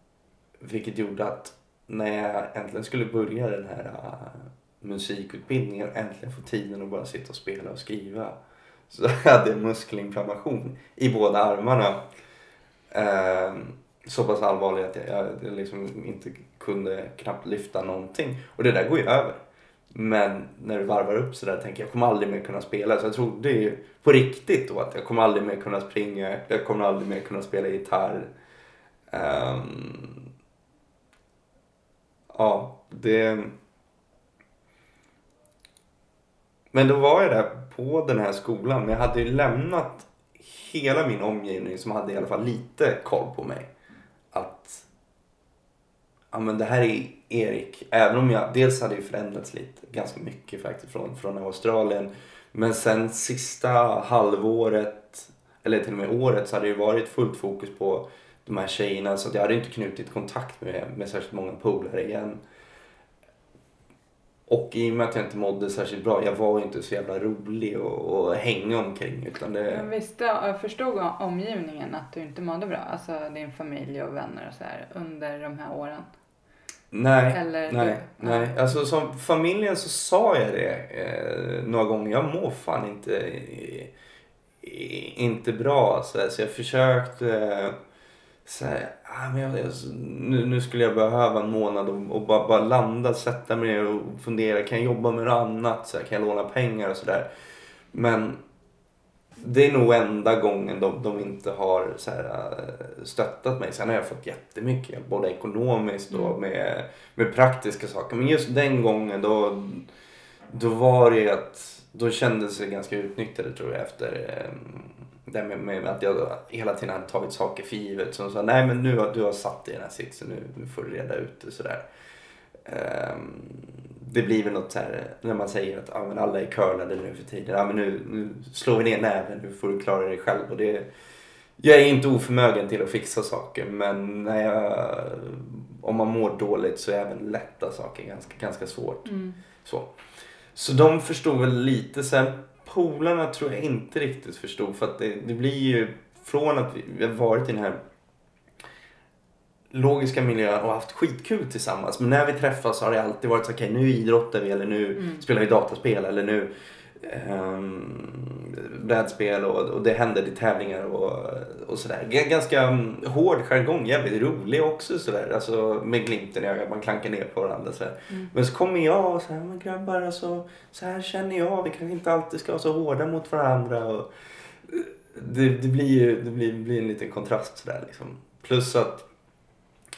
Vilket gjorde att när jag äntligen skulle börja den här uh, musikutbildningen och äntligen få tiden att bara sitta och spela och skriva. Så hade jag muskelinflammation i båda armarna. Ehm, så pass allvarlig att jag, jag, jag liksom inte kunde knappt lyfta någonting. Och det där går ju över. Men när du varvar upp så där tänker jag, jag kommer aldrig mer kunna spela. Så jag trodde ju på riktigt då att jag kommer aldrig mer kunna springa, jag kommer aldrig mer kunna spela gitarr. Um, ja, det... Men då var jag där på den här skolan, men jag hade ju lämnat hela min omgivning som hade i alla fall lite koll på mig. Ja men det här är Erik. Även om jag dels hade ju förändrats lite, ganska mycket faktiskt från, från Australien. Men sen sista halvåret, eller till och med året, så hade det ju varit fullt fokus på de här tjejerna. Så jag hade inte knutit kontakt med, med särskilt många polare igen. Och i och med att jag inte mådde särskilt bra, jag var inte så jävla rolig att hänga omkring. Utan det... Men visste, jag förstod omgivningen att du inte mådde bra? Alltså din familj och vänner och så här under de här åren? Nej, Eller nej, du? nej. Alltså som familjen så sa jag det eh, några gånger. Jag mår fan inte, eh, inte bra. Så, så jag försökte eh, så här, ah, men jag, jag, nu, nu skulle jag behöva en månad och, och bara, bara landa, sätta mig ner och fundera. Kan jag jobba med något annat? Så här, kan jag låna pengar och sådär? Men det är nog enda gången de, de inte har så här, eh, stöttat mig. Sen har jag fått jättemycket hjälp, både ekonomiskt och Mm. med, med praktiska saker. Men just den gången då, då var det att då kändes det ganska utnyttjade tror jag efter eh, det med, med att jag hela tiden hade tagit saker för givet. Så de sa nej men nu har du har satt dig i den här sitsen, nu, nu får du reda ut det sådär. Ehm, det blir väl något så här när man säger att ah, men alla är curlade nu för tiden. Ah, men nu, nu slår vi ner näven, nu får du klara dig själv. Och det, jag är inte oförmögen till att fixa saker men när jag, om man mår dåligt så är även lätta saker ganska, ganska svårt. Mm. Så. så de förstod väl lite. Sen polarna tror jag inte riktigt förstod för att det, det blir ju från att vi, vi har varit i den här logiska miljön och haft skitkul tillsammans. Men när vi träffas har det alltid varit så okej nu idrottar vi eller nu Mm. spelar vi dataspel eller nu brädspel och, och det händer i tävlingar och, och sådär. Ganska mm, hård jargong, jävligt rolig också sådär. Alltså med glimten i ögat, man klankar ner på varandra sådär. Mm. Men så kommer jag och så här, men grabbar alltså, så här känner jag, vi kanske inte alltid ska vara så hårda mot varandra. Och, det, det blir ju det blir, blir en liten kontrast sådär liksom. Plus att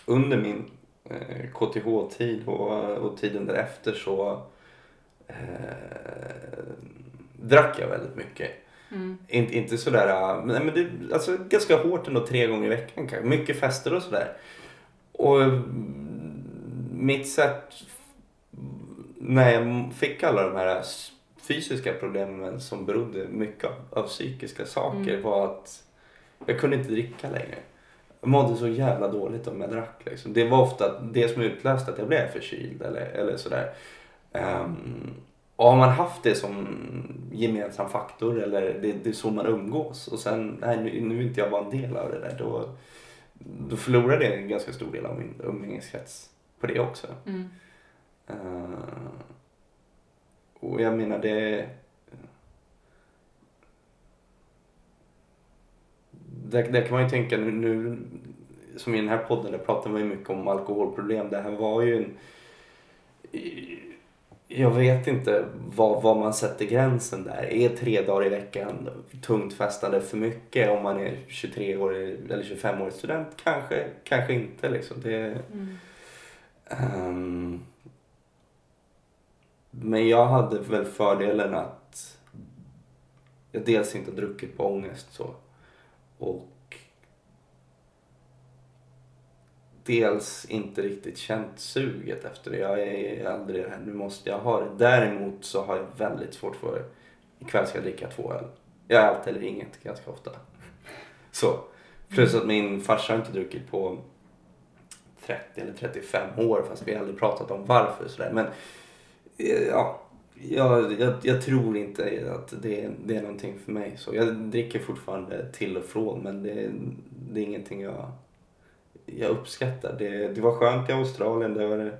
under min eh, KTH-tid och, och tiden därefter så eh, drack jag väldigt mycket. Mm. Inte, inte sådär, äh, men, men det, alltså ganska hårt ändå tre gånger i veckan kanske. Mycket fester och sådär. Och mm, mitt sätt när jag fick alla de här fysiska problemen som berodde mycket av, av psykiska saker Mm. var att jag kunde inte dricka längre. Jag mådde så jävla dåligt om jag drack. Liksom. Det var ofta det som utlöste att jag blev förkyld eller, eller sådär. Ehm, och har man haft det som gemensam faktor eller det, det är så man umgås och sen, nej nu, nu vill inte jag vara en del av det där. Då, då förlorar det en ganska stor del av min umgängeskrets på det också. Mm. Eh, och jag menar det... Där, där kan man ju tänka nu, nu, som i den här podden, där pratar man ju mycket om alkoholproblem. Det här var ju en... Jag vet inte var, var man sätter gränsen där. Är tre dagar i veckan tungt festande för mycket om man är 23 år eller 25 år student? Kanske, kanske inte liksom. Det, Mm. Ehm, men jag hade väl fördelen att jag dels inte druckit på ångest så. Och dels inte riktigt känt suget efter det. Jag är aldrig här, nu måste jag ha det. Däremot så har jag väldigt svårt för ikväll ska jag dricka två öl. Jag är allt eller inget ganska ofta. Så. Plus att min farsa har inte druckit på 30 eller 35 år fast vi har aldrig pratat om varför sådär. Men eh, ja, jag, jag, jag tror inte att det, är- det är någonting för mig. Så jag dricker fortfarande till och från men det, det är ingenting jag, jag uppskattar. Det, det var skönt i Australien, där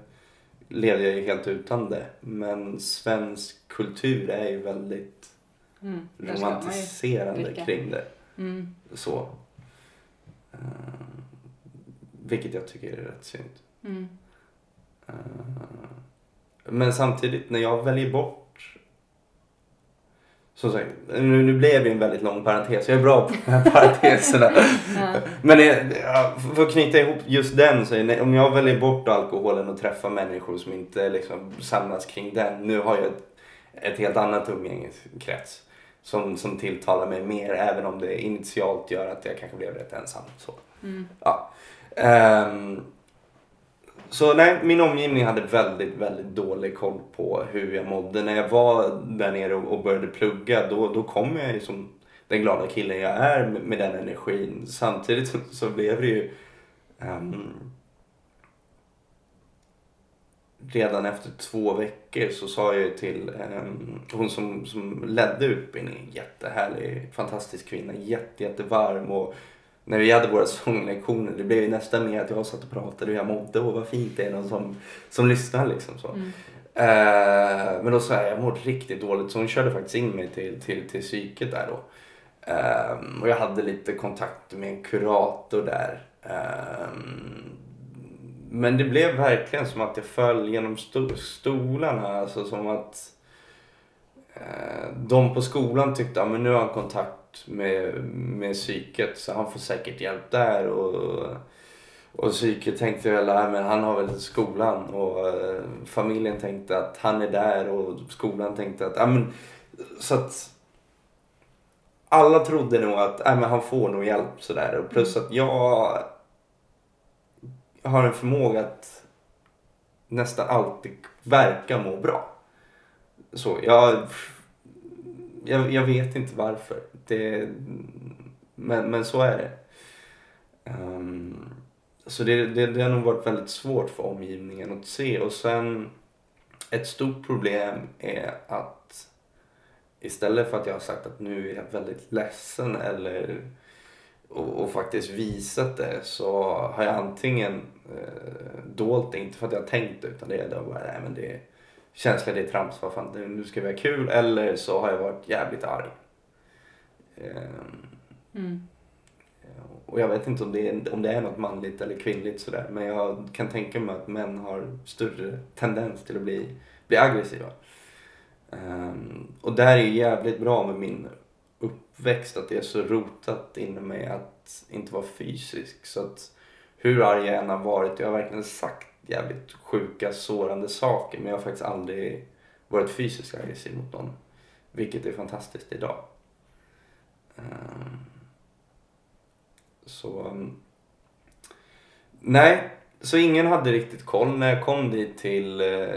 levde jag ju helt utan det. Men svensk kultur är ju väldigt Mm. Romantiserande kring det. Mm. Så. Eh, vilket jag tycker är rätt synd. Mm. Eh, men samtidigt när jag väljer bort som sagt, nu, nu blev det en väldigt lång parentes. Jag är bra på de här parenteserna. Ja. Men för att knyta ihop just den så är om jag väljer bort alkoholen och träffar människor som inte liksom samlas kring den. Nu har jag ett, ett helt annat umgängeskrets som, som tilltalar mig mer även om det initialt gör att jag kanske blev rätt ensam. Så. Mm. Ja. Ehm, så nej, min omgivning hade väldigt, väldigt dålig koll på hur jag mådde. När jag var där nere och och började plugga då, då kom jag ju som den glada killen jag är med, med den energin. Samtidigt så, så blev det ju um, redan efter två veckor så sa jag ju till um, hon som, som ledde utbildningen, jättehärlig, fantastisk kvinna, jätte, jättevarm och när vi hade våra sånglektioner det blev ju nästan mer att jag satt och pratade och jag mådde och vad fint det är någon som, som lyssnar liksom så. Mm. Eh, men då sa jag, jag mår riktigt dåligt så hon körde faktiskt in mig till, till, till psyket där då. Eh, och jag hade lite kontakt med en kurator där. Eh, men det blev verkligen som att jag föll genom sto- stolarna. Alltså som att eh, de på skolan tyckte att ja, nu har han kontakt med, med psyket så han får säkert hjälp där. Och, och psyket tänkte väl att men han har väl skolan och eh, familjen tänkte att han är där och skolan tänkte att Äh, men, så att alla trodde nog att äh, men han får nog hjälp sådär och plus att jag har en förmåga att nästan alltid verka må bra. Så jag, jag, jag vet inte varför. Det, men, men så är det. Um, så det, det, det har nog varit väldigt svårt för omgivningen att se. Och sen ett stort problem är att istället för att jag har sagt att nu är jag väldigt ledsen eller och, och faktiskt visat det så har jag antingen eh, dolt det, inte för att jag har tänkt det utan det är då bara, nej men det är känsla, det är trams, vad fan, nu ska vi ha kul eller så har jag varit jävligt arg. Um, Mm. och jag vet inte om det, är, om det är något manligt eller kvinnligt sådär. Men jag kan tänka mig att män har större tendens till att bli, bli aggressiva. Um, och där är jävligt bra med min uppväxt att det är så rotat inom mig att inte vara fysisk. Så att hur arg jag än har varit, jag har verkligen sagt jävligt sjuka, sårande saker. Men jag har faktiskt aldrig varit fysiskt aggressiv mot någon. Vilket är fantastiskt idag. Um, så... um, Nej, så ingen hade riktigt koll när jag kom dit till, eh,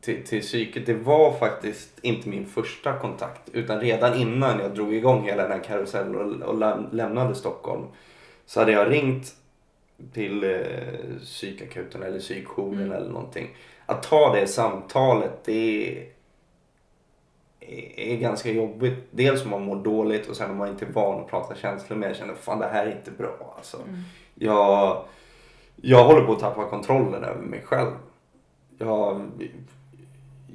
till, till psyket. Det var faktiskt inte min första kontakt utan redan innan jag drog igång hela den här karusellen och, och läm- lämnade Stockholm så hade jag ringt till eh, psykakuten eller psykjouren Mm. eller någonting. Att ta det samtalet det är, ganska jobbigt. Dels om man mår dåligt och sen om man inte är van att prata känslor med. Jag känner fan det här är inte bra alltså. Mm. Jag, jag håller på att tappa kontrollen över mig själv. Jag,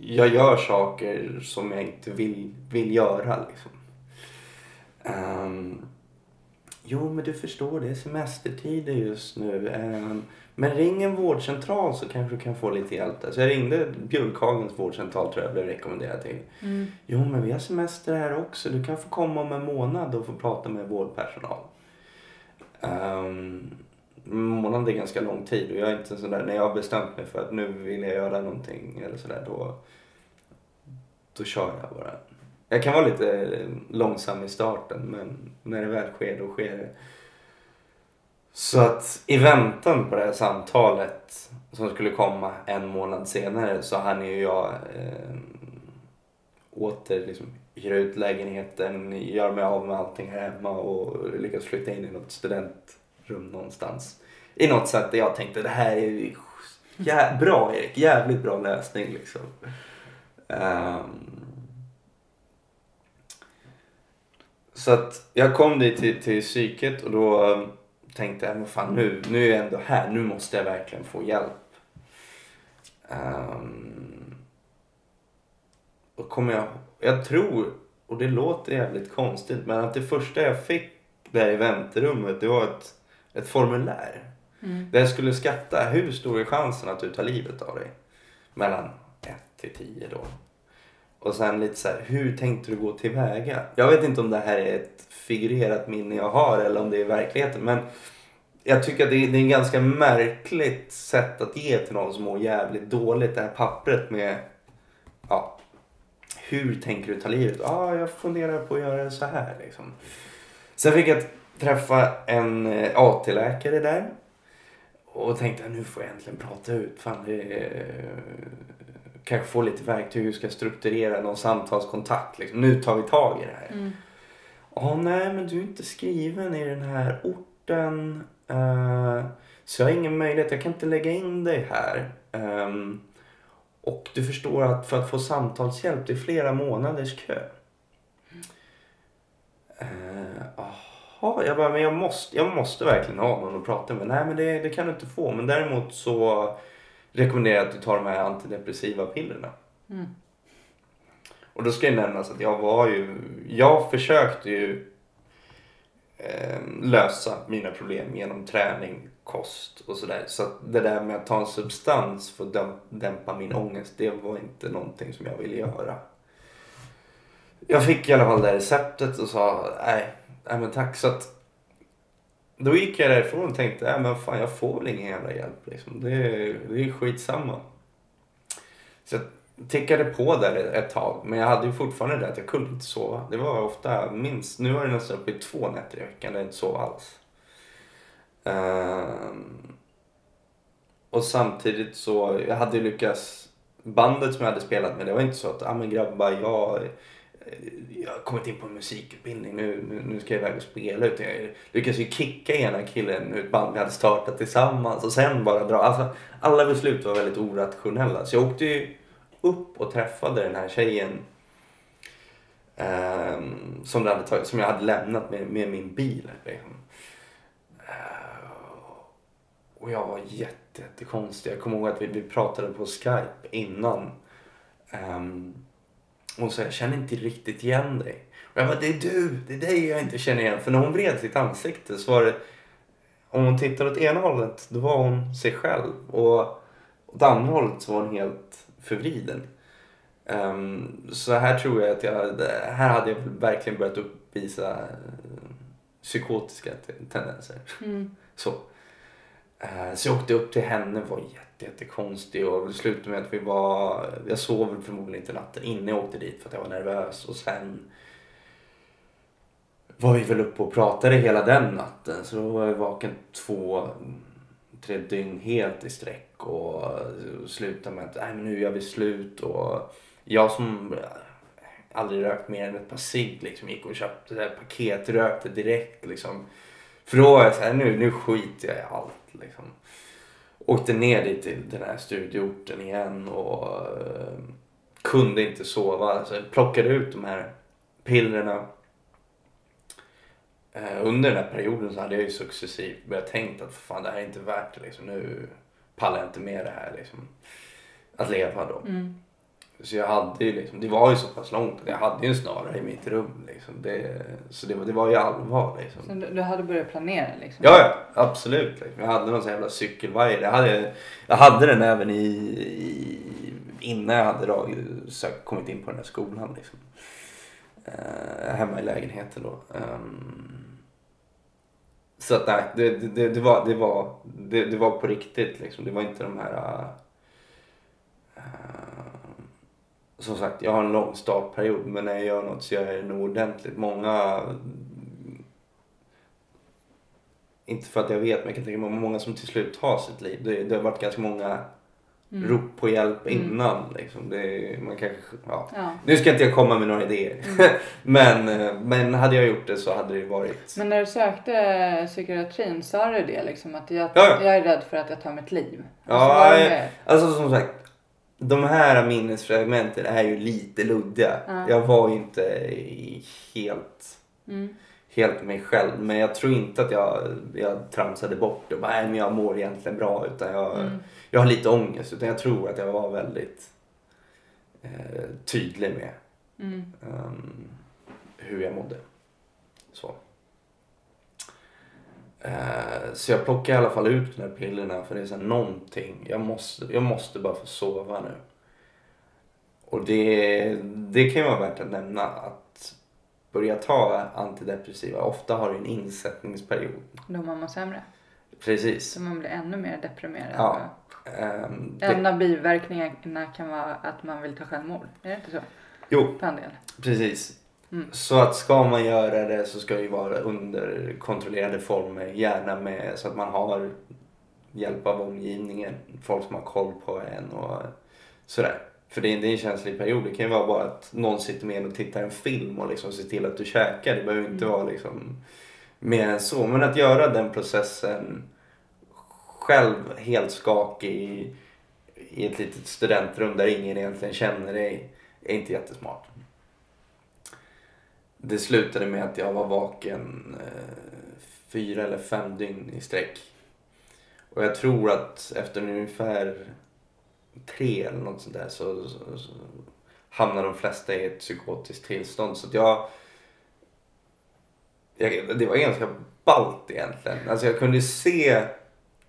jag gör saker som jag inte vill, vill göra. Liksom. Ehm, jo, men du förstår, det är semestertider just nu. Ehm, men ring en vårdcentral så kanske du kan få lite hjälp där. Så jag ringde Björkhagens vårdcentral tror jag blev rekommenderad till. Mm. Jo, men vi har semester här också. Du kan få komma om en månad och få prata med vårdpersonal. Um, månad är ganska lång tid och jag är inte sådär, när jag har bestämt mig för att nu vill jag göra någonting eller sådär då, då kör jag bara. Jag kan vara lite långsam i starten men när det väl sker då sker det. Så att i väntan på det här samtalet som skulle komma en månad senare så hann ju jag eh, åter liksom hyra ut lägenheten, göra mig av med allting här hemma och lyckas flytta in i något studentrum någonstans. I något sätt där jag tänkte det här är ju jä- bra Erik, jävligt bra lösning liksom. Um, så att jag kom dit till, till psyket och då tänkte jag, men fan nu, nu är jag ändå här, nu måste jag verkligen få hjälp. Um, och kommer jag, jag tror, och det låter jävligt konstigt, men att det första jag fick där i väntrummet det var ett, ett formulär. Mm. Där jag skulle skatta hur stor är chansen att du tar livet av dig. Mellan 1 till 10 då. Och sen lite så här, hur tänkte du gå tillväga? Jag vet inte om det här är ett figurerat minne jag har eller om det är verkligheten. Men jag tycker att det är, det är ett ganska märkligt sätt att ge till någon som mår jävligt dåligt. Det här pappret med, ja, hur tänker du ta livet? Ja, ah, jag funderar på att göra så här liksom. Sen fick jag träffa en eh, AT-läkare där. Och tänkte nu får jag äntligen prata ut. Fan, det är, kanske få lite verktyg hur ska jag strukturera någon samtalskontakt. Liksom. Nu tar vi tag i det här. Mm. Ja, nej men du är inte skriven i den här orten. Uh, Så jag har ingen möjlighet, jag kan inte lägga in dig här. Ehm, och du förstår att för att få samtalshjälp, det är flera månaders kö. Eh, Jaha, jag bara, men jag måste, jag måste verkligen ha någon att prata med. Nej, men det, det kan du inte få. Men däremot så rekommenderar jag att du tar de här antidepressiva pillerna. Mm. Och då ska det nämnas att jag var ju, jag försökte ju eh, lösa mina problem genom träning, kost och sådär. Så att det där med att ta en substans för att däm- dämpa min ångest, det var inte någonting som jag ville göra. Jag fick i alla fall det här receptet och sa nej, nej men tack. Så att då gick jag därifrån och tänkte, äh, men fan jag får väl ingen jävla hjälp liksom. Det, är- det är skitsamma. Så jag tickade på där ett tag, men jag hade ju fortfarande det att jag kunde inte sova. Det var ofta minst, nu var det nästan uppe i två nätter i veckan där jag inte sov alls. Um, och samtidigt så, jag hade ju lyckats, bandet som jag hade spelat med, det var inte så att, ah men grabbar, jag, Eh, jag har kommit in på en musikutbildning, nu, nu, nu ska jag iväg och spela. Utan jag lyckades ju kicka ena killen ur ett band vi hade startat tillsammans och sen bara dra. Alltså, alla beslut var väldigt orationella. Så jag åkte ju upp och träffade den här tjejen ehm, som, hade tagit, som jag hade lämnat med, med min bil. Liksom. Eh, och jag var jätte, jättekonstig. Jag kommer ihåg att vi, vi pratade på Skype innan. Um, och så jag känner inte riktigt igen dig. Och jag bara, det är du, det är dig jag inte känner igen. För när hon vred sitt ansikte så var det, om hon tittade åt ena hållet då var hon sig själv. Och åt andra hållet så var hon helt förvriden. Ehm, så här tror jag att jag, här hade jag verkligen börjat uppvisa eh, psykotiska te- tendenser. Mm. Så. Eh, Så jag åkte upp till henne, var jätte, jättekonstig och det slutade med att vi var, jag sov förmodligen inte natten innan jag åkte dit för att jag var nervös och sen var vi väl uppe och pratade hela den natten så då var jag vaken två, tre dygn helt i sträck och slutade med att nej, men nu gör vi slut och jag som aldrig rökt mer än ett par cigg liksom gick och köpte det paket, rökte direkt liksom. För då var jag såhär, nu, nu skiter jag i allt liksom. Åkte ner dit till den här studieorten igen och eh, kunde inte sova. Så jag plockade ut de här pillerna. Eh, under den här perioden så hade jag ju successivt börjat tänka att fan det här är inte värt det liksom. Nu pallar jag inte med det här liksom. Att leva då. Mm. Så jag hade ju liksom, det var ju så pass långt att jag hade ju en snara i mitt rum liksom. Det, så det, var- det var ju allvar liksom. Så du, du hade börjat planera liksom? Ja, ja, absolut. Liksom. Jag hade någon sån jävla cykelvajer. Jag hade, jag hade den även i, i innan jag hade dragit, sökt, kommit in på den här skolan. Liksom. Eh, hemma i lägenheten då. Ehm, så att nej, det, det, det, var, det, var, det, det var på riktigt liksom. Det var inte de här... eh, som sagt, jag har en lång startperiod men när jag gör något så gör jag det nog ordentligt. Många inte för att jag vet, men jag kan tänka mig många som till slut tar sitt liv. Det, det har varit ganska många Mm. rop på hjälp Mm. innan. Liksom. Det, man kanske, ja. Ja. Nu ska inte jag komma med några idéer. Mm. men, men hade jag gjort det så hade det varit... Men när du sökte psykiatrin sa du det liksom att jag, Ja, ja. jag är rädd för att jag tar mitt liv? Ja, Alltså, det jag-? Alltså som sagt, de här minnesfragmenten är ju lite luddiga. Ja. Jag var ju inte helt, Mm. helt mig själv. Men jag tror inte att jag, jag tramsade bort det och bara, nej men jag mår egentligen bra. Utan jag, Mm. jag har lite ångest. Utan jag tror att jag var väldigt eh, tydlig med Mm. ehm, hur jag mådde. Så. Eh, så jag plockar i alla fall ut de här pillerna för det är så här någonting. Jag måste, jag måste bara få sova nu. Och det, det kan ju vara värt att nämna att börja ta antidepressiva, ofta har du en insättningsperiod. Då mår man sämre. Precis. Så man blir ännu mer deprimerad. Ja. Ehm, det, En av biverkningarna kan vara att man vill ta självmord. Är det inte så? jo. Precis. Mm. Så att ska man göra det så ska det ju vara under kontrollerade former. Gärna med så att man har hjälp av omgivningen. Folk som har koll på en och sådär. För det är, det är en känslig period. Det kan ju vara bara att någon sitter med och tittar en film och liksom ser till att du käkar. Det behöver inte Mm. vara liksom mer än så. Men att göra den processen själv helt skakig i, i ett litet studentrum där ingen egentligen känner dig är inte jättesmart. Det slutade med att jag var vaken eh, fyra eller fem dygn i sträck. Och jag tror att efter ungefär tre eller något sånt där så, så, så hamnar de flesta i ett psykotiskt tillstånd. Så jag, jag, det var ganska ballt egentligen. Alltså jag kunde se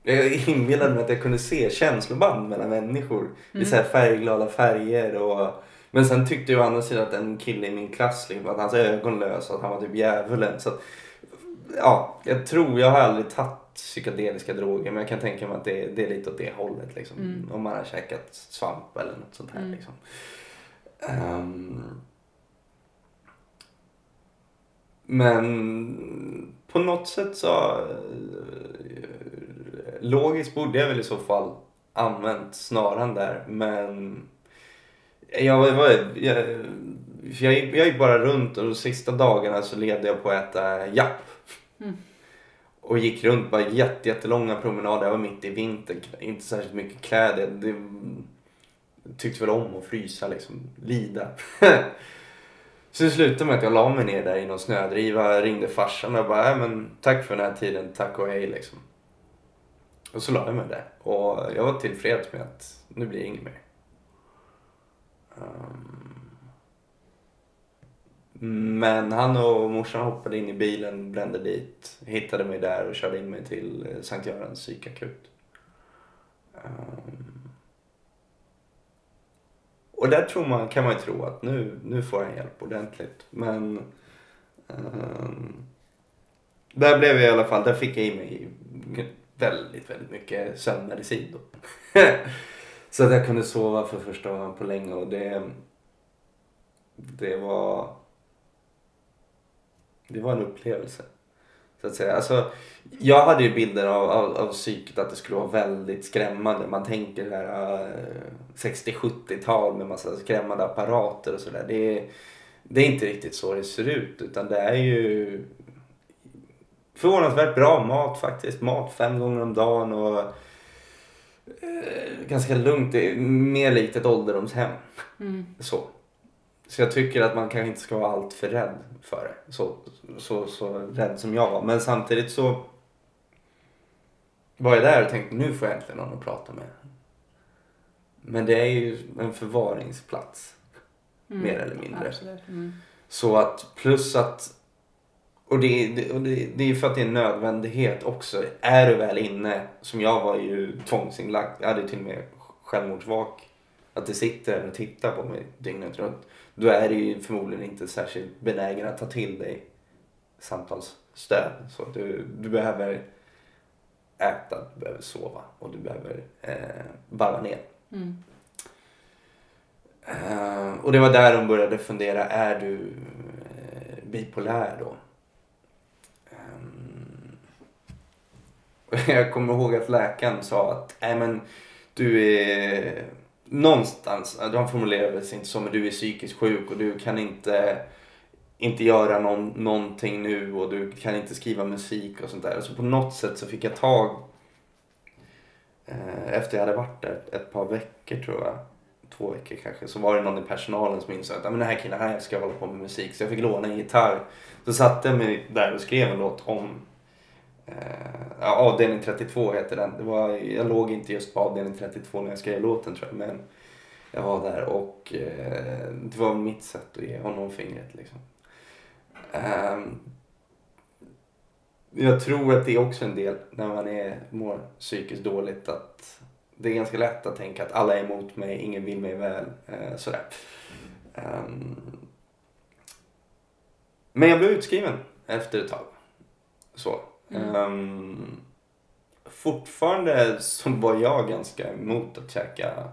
jag inbillade mig att jag kunde se känsloband mellan människor Mm. i så färgglada färger. Och, men sen tyckte jag å andra sidan att en kille i min klass, liksom, att hans ögon lös att han var typ djävulen. Så att, ja, jag tror, jag har aldrig tagit psykedeliska droger men jag kan tänka mig att det, det är lite åt det hållet. Liksom. Mm. Om man har käkat svamp eller något sånt här. Mm. Liksom. Ehm, men på något sätt så eh, logiskt borde jag väl i så fall använt snaran där men jag, var- jag, jag, gick- jag gick bara runt och de sista dagarna så levde jag på att äta japp. Mm. Och gick runt bara jätte, jättelånga promenader. Jag var mitt i vintern, inte särskilt mycket kläder. Det, tyckte väl om att frysa liksom, lida. så det slutade med att jag la mig ner där i någon snödriva, ringde farsan och bara, äh, men tack för den här tiden, tack och hej liksom. Och så la jag mig där och jag var tillfreds med att nu blir det inget mer. Ehm, men han och morsan hoppade in i bilen, brände dit, hittade mig där och körde in mig till eh, Sankt Görans psykakut. Ehm, och där tror man, kan man ju tro att nu, nu får han hjälp ordentligt. Men um, där blev jag i alla fall, där fick jag i mig väldigt, väldigt mycket sömnmedicin då. Så att jag kunde sova för första gången på länge och det, det var det var en upplevelse. Så att säga. Alltså, jag hade ju bilder av, av, av psyket att det skulle vara väldigt skrämmande. Man tänker här eh, 60-70-tal med massa skrämmande apparater och sådär. Det, är- det är inte riktigt så det ser ut utan det är ju förvånansvärt bra mat faktiskt. Mat fem gånger om dagen och ganska lugnt. Det är mer likt ett ålderdomshem. Mm. Så. Så jag tycker att man kanske inte ska vara allt för rädd för det. Så, så, så rädd som jag var. Men samtidigt så var jag där och tänkte nu får jag äntligen någon att prata med. Men det är ju en förvaringsplats. Mm. Mer eller mindre. Mm. Så att plus att och det, det, och det, det är för att det är en nödvändighet också. Är du väl inne, som jag var ju tvångsinlagd, jag hade till och med självmordsvak. Att det sitter och tittar på mig dygnet runt. Då är det ju förmodligen inte särskilt benägen att ta till dig samtalsstöd. Så du, du behöver äta, du behöver sova och du behöver eh, varva ner. Mm. Eh, och det var där de började fundera, är du eh, bipolär då? Ehm, och jag kommer ihåg att läkaren sa att, nej men du är någonstans, de formulerade sig inte så, men du är psykiskt sjuk och du kan inte inte göra någon, någonting nu och du kan inte skriva musik och sånt där. Så på något sätt så fick jag tag eh, efter jag hade varit där ett par veckor tror jag två veckor kanske, så var det någon i personalen som insåg att men den här killen här ska hålla på med musik. Så jag fick låna en gitarr. Så satte jag mig där och skrev en låt om Eh, ja, avdelning 32 heter den. Det var, jag låg inte just på avdelning 32 när jag skrev låten tror jag. Men jag var där och eh, det var mitt sätt att ge honom fingret liksom. Ehm, jag tror att det är också en del när man är, mår psykiskt dåligt att det är ganska lätt att tänka att alla är emot mig, ingen vill mig väl. Eh, sådär. Ehm, men jag blev utskriven efter ett tag. Så. Mm. Ehm, fortfarande så var jag ganska emot att käka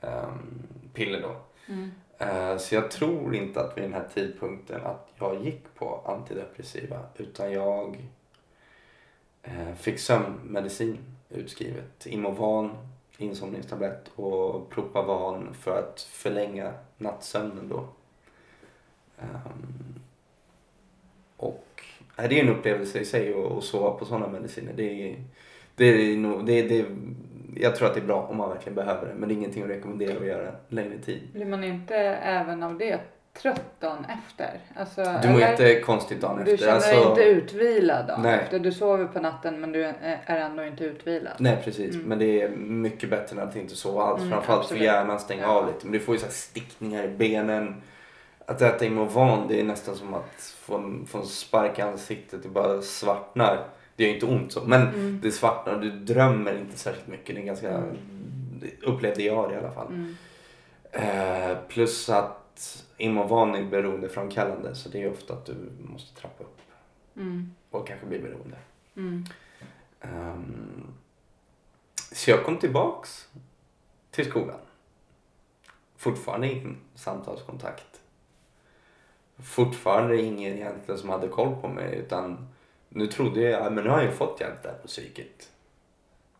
um, piller då. Mm. Eh, Så jag tror inte att vid den här tidpunkten att jag gick på antidepressiva utan jag eh, fick sömnmedicin utskrivet. Imovan, insomningstablett och Propavan för att förlänga nattsömnen då. Ehm, Och det är en upplevelse i sig att sova på sådana mediciner. Det är, Det är nog, det, det, jag tror att det är bra om man verkligen behöver det. Men det är ingenting att rekommendera att göra längre tid. Blir man inte även av det trött dagen efter? Alltså, Du mår eller- jättekonstigt dagen Du efter. känner dig Alltså- inte utvilad dagen Nej. efter. Du sover på natten men du är är ändå inte utvilad. Nej precis, Mm. men det är mycket bättre än att inte sova alls. Mm, Framförallt absolut. för hjärnan stänga Ja. av lite. Men du får ju så här stickningar i benen. Att äta Imovan det är nästan som att få en, få en spark i ansiktet. Det bara svartnar. Det gör inte ont så, men Mm. det svartnar och du drömmer inte särskilt mycket. Det är ganska, Mm. upplevde jag det i alla fall. Mm. Eh, plus att Imovan är beroendeframkallande så det är ofta att du måste trappa upp Mm. och kanske bli beroende. Ehm, så jag kom tillbaks till skolan. Fortfarande ingen samtalskontakt. Fortfarande ingen egentligen som hade koll på mig utan nu trodde jag, ja, men nu har jag fått hjälp där på psyket.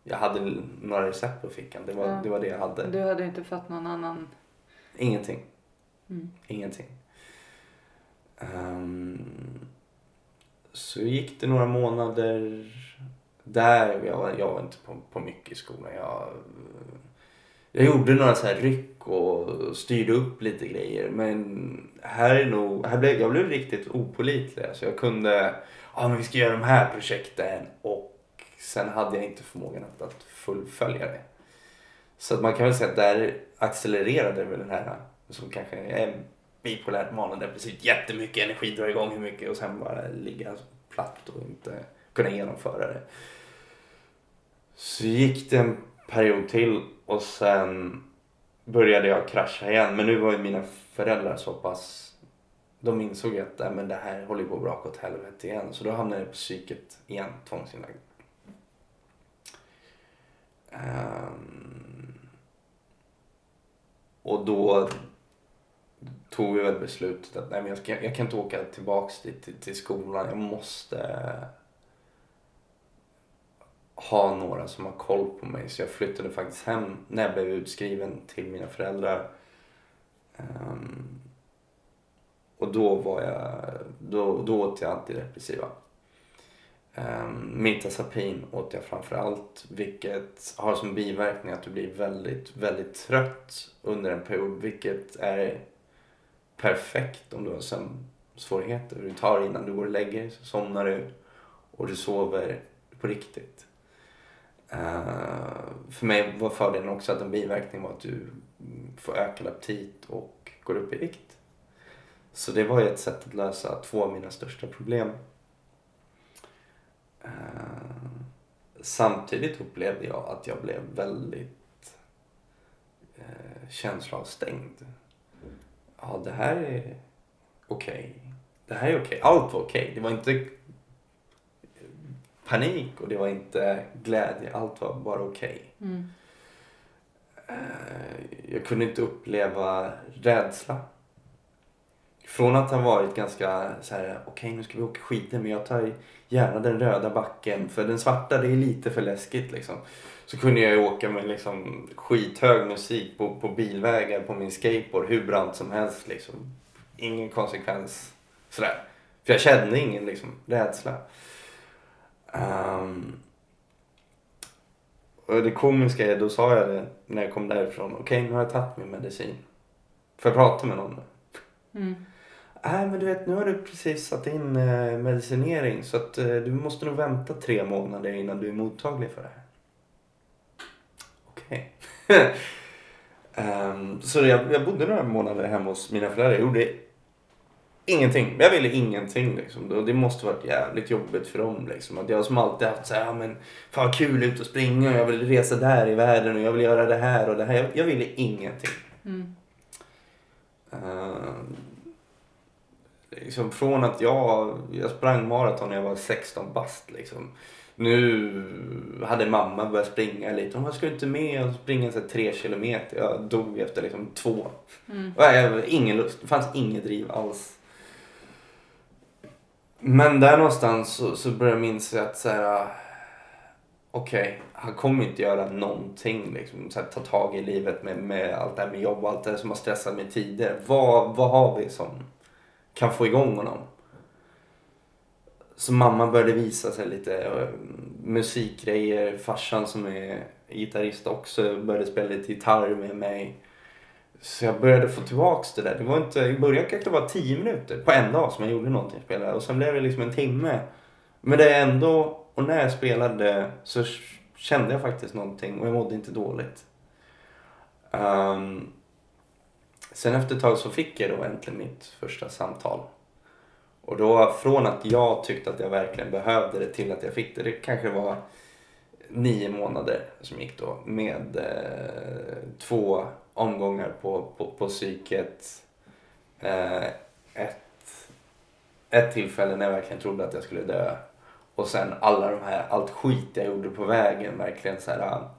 Jag hade några recept på fickan, det var, Ja. det, var det jag hade. Du hade inte fått någon annan... Ingenting. Mm. Ingenting. Ehm, så gick det några månader där. Jag var, jag var inte på, på mycket i skolan. Jag, jag gjorde några så här ryck och styrde upp lite grejer. Men här är nog, här blev, jag blev riktigt opolitlig. Alltså jag kunde, ja men vi ska göra de här projekten. Och sen hade jag inte förmågan att, att fullfölja det. Så att man kan väl säga att där accelererade väl den här som kanske är bipolärt manodepressivt. Jättemycket energi drar igång hur mycket och sen bara ligga platt och inte kunna genomföra det. Så gick det en period till och sen började jag krascha igen. Men nu var ju mina föräldrar så pass de insåg att äh, men det här håller ju på att braka åt helvete igen. Så då hamnade jag på psyket igen, tvångsinlagd. Um, och då tog vi väl beslutet att nej, men jag, ska, jag kan inte åka tillbaks till, till, till skolan. Jag måste ha några som har koll på mig. Så jag flyttade faktiskt hem när jag blev utskriven till mina föräldrar. Um, och då var jag, då, då åt jag antidepressiva. Ehm, um, Mitazapin åt jag framför allt, vilket har som biverkning att du blir väldigt, väldigt trött under en period, vilket är perfekt om du har sömnsvårigheter. Du tar innan du går och lägger dig, så somnar du och du sover på riktigt. Uh, för mig var fördelen också att en biverkning var att du får ökad aptit och går upp i vikt. Så det var ju ett sätt att lösa två av mina största problem. Uh, samtidigt upplevde jag att jag blev väldigt uh, känsloavstängd. Ja, det här är okej. Det här är okej. Allt var okej. Det var inte panik och det var inte glädje. Allt var bara okej. Mm. Uh, jag kunde inte uppleva rädsla. Från att ha varit ganska så här, okej okay, nu ska vi åka skidor men jag tar gärna den röda backen för den svarta det är lite för läskigt liksom. Så kunde jag ju åka med liksom skithög musik på, på bilvägar på min skateboard hur brant som helst liksom. Ingen konsekvens sådär. För jag kände ingen liksom rädsla. Um, och det komiska är, då sa jag det när jag kom därifrån. Okej, okay, nu har jag tagit min medicin. Får jag prata med någon? Mm. Nej men du vet nu har du precis satt in eh, medicinering så att eh, du måste nog vänta tre månader innan du är mottaglig för det här. Okej. Okay. um, så jag, jag bodde några månader hemma hos mina föräldrar. Jag gjorde ingenting. Jag ville ingenting liksom. Det måste varit jävligt jobbigt för dem liksom. Att jag som alltid haft så här, ja men fan vad kul ut och springa och jag vill resa där i världen och jag vill göra det här och det här. Jag, jag ville ingenting. Mm. Uh, liksom från att jag, jag sprang maraton när jag var 16 bast liksom. Nu hade mamma börjat springa lite. Hon bara, ska du inte med och springa så tre kilometer? Jag dog efter liksom två. Mm. Jag hade ingen lust, det fanns inget driv alls. Men där någonstans så, så började jag inse att så här, ah, okej, okay, han kommer inte göra någonting liksom. Så här, ta tag i livet med, med allt det här med jobb och allt det här som har stressat mig tidigare. Vad, vad har vi som kan få igång honom? så mamma började visa sig lite eh, musikgrejer. Farsan som är gitarrist också började spela lite gitarr med mig. Så jag började få tillbaks det där. Det var inte, I början kanske det var tio minuter på en dag som jag gjorde någonting. Spelade. Och sen blev det liksom en timme. Men det är ändå, och när jag spelade så kände jag faktiskt någonting och jag mådde inte dåligt. Um, sen efter ett tag så fick jag då äntligen mitt första samtal. Och då från att jag tyckte att jag verkligen behövde det till att jag fick det. Det kanske var nio månader som gick då med eh, två omgångar på, på, på psyket. Eh, ett, ett tillfälle när jag verkligen trodde att jag skulle dö. Och sen alla de här, allt skit jag gjorde på vägen. Verkligen så här, ah,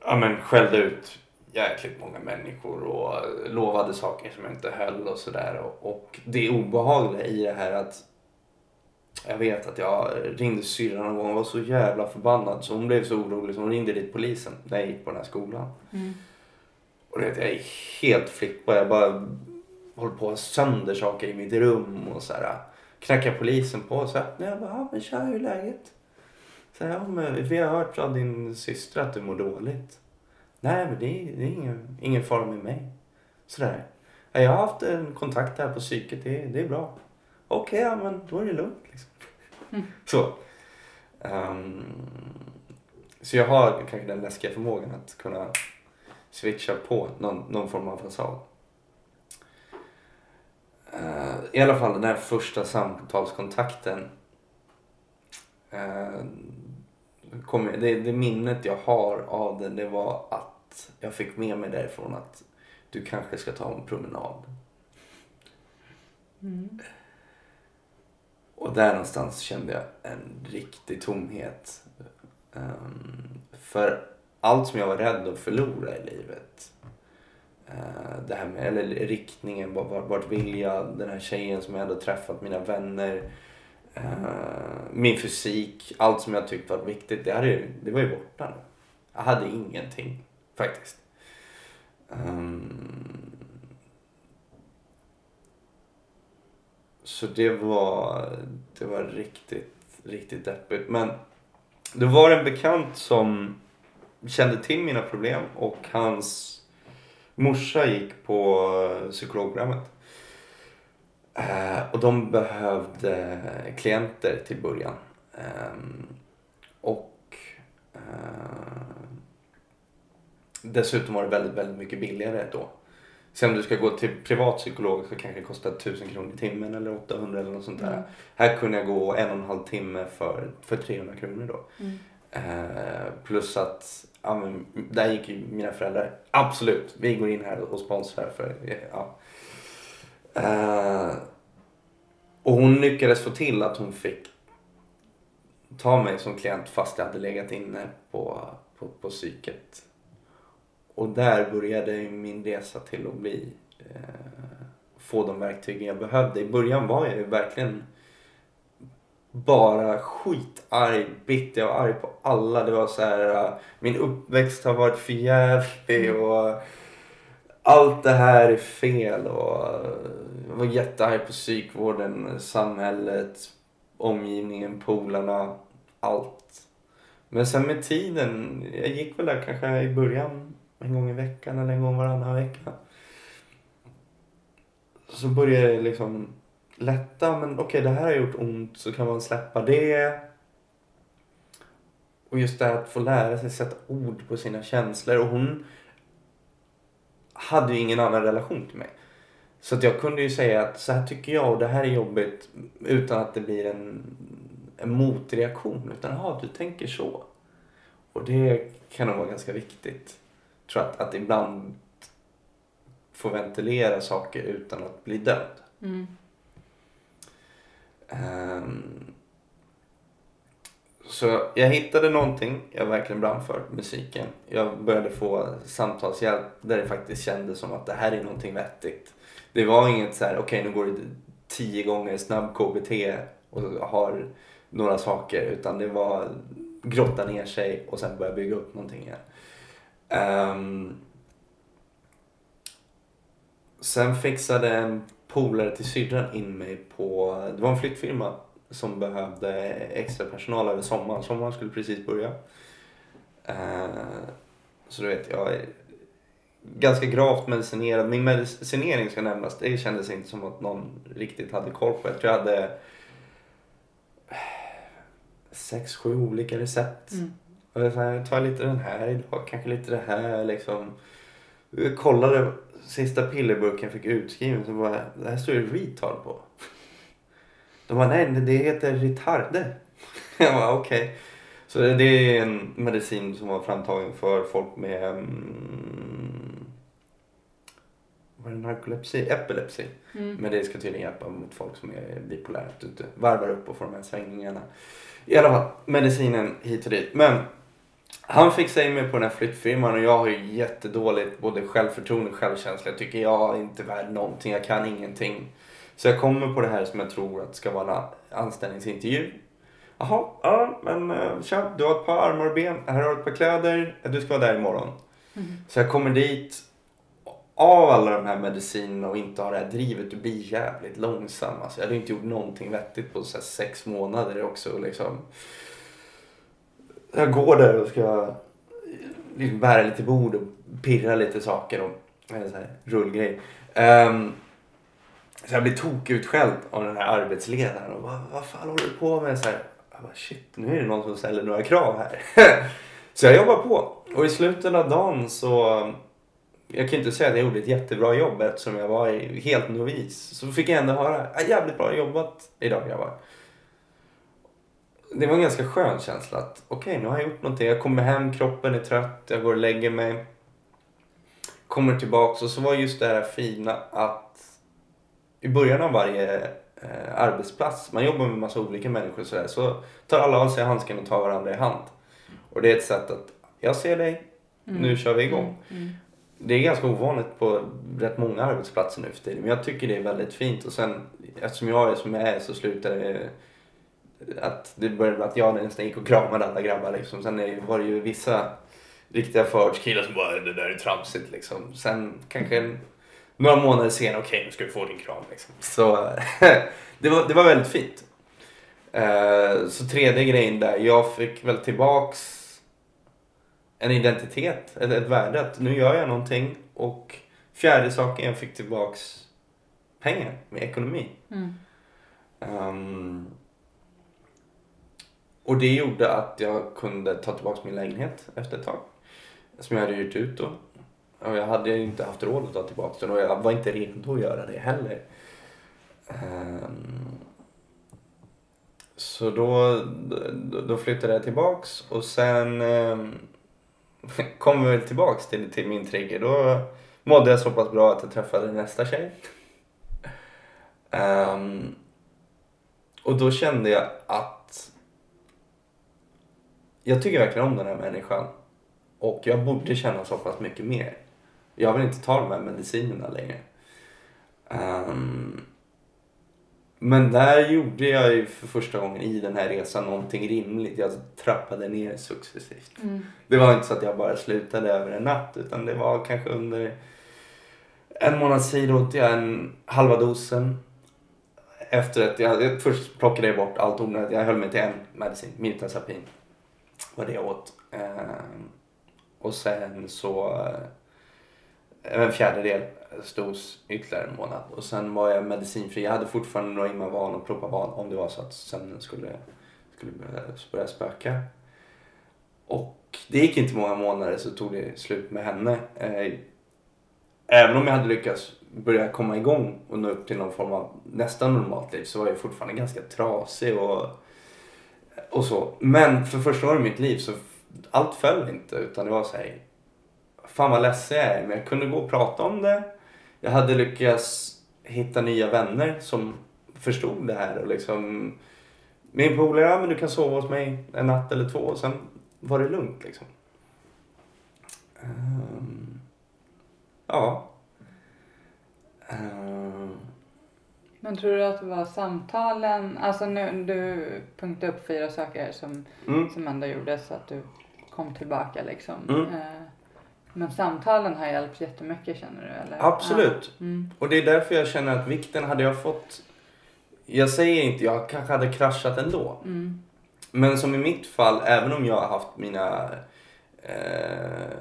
ja men skällde ut jäkligt många människor och lovade saker som jag inte höll och sådär. Och, och det obehagliga i det här att jag vet att jag ringde syrran någon gång och var så jävla förbannad så hon blev så orolig så hon ringde dit polisen när jag gick på den här skolan. Mm. Och det, jag är helt flippad. Jag bara håller på att sönder saker i mitt rum och så här. Knackar polisen på och så öppnar jag bara, ja men tja hur är läget? Så här, ja, men vi har hört av din syster att du mår dåligt. Nej men det är, det är ingen, ingen fara med mig. Sådär. Jag har haft en kontakt här på psyket, det, det är bra. Okej, okay, ja, men då är det lugnt. Liksom. Mm. Så. Um, så jag har kanske den läskiga förmågan att kunna switcha på någon, någon form av fasad. Uh, I alla fall den här första samtalskontakten. Uh, kom, det, det minnet jag har av den det var att jag fick med mig därifrån att du kanske ska ta en promenad. Mm. Och där någonstans kände jag en riktig tomhet. Um, för allt som jag var rädd att förlora i livet. Eh, det här med, eller riktningen, vart, vart vill jag? Den här tjejen som jag hade träffat, mina vänner. Eh, min fysik, allt som jag tyckte var viktigt, det, hade, det var ju borta nu. Jag hade ingenting faktiskt. Um, Så det var, det var riktigt, riktigt deppigt. Men det var en bekant som kände till mina problem och hans morsa gick på psykologprogrammet. Eh, och de behövde klienter till början. Eh, och eh, dessutom var det väldigt, väldigt mycket billigare då. Sen om du ska gå till privatpsykolog så kanske det kostar 1000 kronor i timmen eller 800 eller något sånt där. Mm. Här kunde jag gå en och en halv timme för, för 300 kronor då. Mm. Eh, plus att, ja, men, där gick ju mina föräldrar, absolut, vi går in här och sponsrar för, ja. Uh, och hon lyckades få till att hon fick ta mig som klient fast jag hade legat inne på, på, på psyket och där började min resa till att bli, eh, få de verktygen jag behövde. I början var jag ju verkligen bara skitarg, bitter. Jag var arg på alla. Det var så här, uh, min uppväxt har varit förjävlig mm. och allt det här är fel. Och jag var jättearg på psykvården, samhället, omgivningen, polarna, allt. Men sen med tiden, jag gick väl där kanske i början en gång i veckan eller en gång varannan vecka. Så börjar det liksom lätta, men okej okay, det här har gjort ont så kan man släppa det. Och just det här att få lära sig sätta ord på sina känslor och hon hade ju ingen annan relation till mig. Så att jag kunde ju säga att så här tycker jag och det här är jobbigt utan att det blir en, en motreaktion. Utan ja, du tänker så. Och det kan nog vara ganska viktigt tror att, att ibland få ventilera saker utan att bli död. Mm. Um, så jag hittade någonting jag verkligen brann för, musiken. Jag började få samtalshjälp där det faktiskt kändes som att det här är någonting vettigt. Det var inget så här, okej okay, nu går det tio gånger snabb KBT och har några saker utan det var grotta ner sig och sen börja bygga upp någonting igen. Um, sen fixade en polare till syrran in mig på, det var en flyttfirma som behövde extra personal över sommaren. Sommaren skulle precis börja. Eh, så du vet, jag är ganska gravt medicinerad. Min medicinering ska nämnas, det kändes inte som att någon riktigt hade koll på. Jag tror jag hade sex, sju olika recept. Mm. Och jag, tar lite den här idag, kanske lite det här liksom. Jag kollade sista pillerburken jag fick utskriven så bara, det här står ju retard på. De bara, nej det heter retarde. Jag bara, okej. Okay. Så det är en medicin som var framtagen för folk med um, vad är det, narkolepsi? Epilepsi. Mm. Men det ska tydligen hjälpa mot folk som är bipolärt ute. Varvar upp och får de här svängningarna. I alla fall, medicinen hit och dit. Men han fick sig med på den här flyttfirman och jag har ju jättedåligt både självförtroende och självkänsla. Jag tycker jag är inte värd någonting, jag kan ingenting. Så jag kommer på det här som jag tror att ska vara en anställningsintervju. Jaha, ja men uh, tja, du har ett par armar och ben, här har du ett par kläder, du ska vara där imorgon. Mm. Så jag kommer dit av alla de här medicinerna och inte ha det här drivet, du blir jävligt långsam. Alltså, jag hade inte gjort någonting vettigt på så sex månader också. Liksom. Jag går där och ska liksom bära lite bord och pirra lite saker och eh, en här rullgrej. Um, ehm, så jag blir tokutskälld av den här arbetsledaren och vad, vad fan håller du på med? Så här, jag bara, shit, nu är det någon som ställer några krav här. så jag jobbar på och i slutet av dagen så jag kan inte säga att jag gjorde ett jättebra jobb eftersom jag var helt novis. Så fick jag ändå höra, ah, jävligt bra jobbat idag grabbar. Det var en ganska skön känsla att okej, okay, nu har jag gjort någonting. Jag kommer hem, kroppen är trött, jag går och lägger mig. Kommer tillbaks och så var just det här fina att i början av varje eh, arbetsplats, man jobbar med massa olika människor och sådär, så tar alla av sig handsken och tar varandra i hand. Och det är ett sätt att, jag ser dig, mm. nu kör vi igång. Mm. Mm. Det är ganska ovanligt på rätt många arbetsplatser nu för tiden. Men jag tycker det är väldigt fint. Och sen eftersom jag är som jag är så slutade det att det började med att jag nästan gick och kramade alla grabbar liksom. Sen var det ju vissa riktiga förortskillar som bara det där är tramsigt liksom. Sen kanske några månader senare, okej okay, nu ska du få din kram liksom. Så det, var, det var väldigt fint. Uh, så tredje grejen där, jag fick väl tillbaks en identitet, ett, ett värde. Att nu gör jag någonting. Och fjärde saken, jag fick tillbaks pengar med ekonomi. Mm. Um, och det gjorde att jag kunde ta tillbaks min lägenhet efter ett tag. Som jag hade hyrt ut då. Och jag hade inte haft råd att ta tillbaks den och jag var inte redo att göra det heller. Um, så då, då flyttade jag tillbaks och sen ehm, um, vi väl tillbaks till, till min trigger. Då mådde jag så pass bra att jag träffade nästa tjej. Um, och då kände jag att jag tycker verkligen om den här människan. Och jag borde känna så pass mycket mer. Jag vill inte ta de här medicinerna längre. Um, men där gjorde jag ju för första gången i den här resan någonting rimligt. Jag trappade ner successivt. Mm. Det var inte så att jag bara slutade över en natt utan det var kanske under en månads tid åt jag en halva dosen. Efter att jag, jag först plockade jag bort allt onödigt. Jag höll mig till en medicin, mirtazapin. Var det jag åt. Eh, och sen så eh, en fjärdedel stos ytterligare en månad. Och sen var jag medicinfri. Jag hade fortfarande några Imavan och Propavan om det var så att sömnen skulle, skulle börja spöka. Och det gick inte många månader så tog det slut med henne. Eh, även om jag hade lyckats börja komma igång och nå upp till någon form av nästan normalt liv så var jag fortfarande ganska trasig och, och så. Men för första gången i mitt liv så allt föll inte utan det var så här, fan vad ledsen jag är men jag kunde gå och prata om det. Jag hade lyckats hitta nya vänner som förstod det här och liksom min polare, ja men du kan sova hos mig en natt eller två och sen var det lugnt liksom. Um, ja. Um, men tror du att det var samtalen, alltså nu, du punktade upp fyra saker som, mm. som ändå gjorde så att du kom tillbaka liksom. Mm. Eh, men samtalen har hjälpt jättemycket känner du eller? Absolut. Ja. Mm. Och det är därför jag känner att vikten, hade jag fått jag säger inte, jag kanske hade kraschat ändå. Mm. Men som i mitt fall, även om jag har haft mina eh,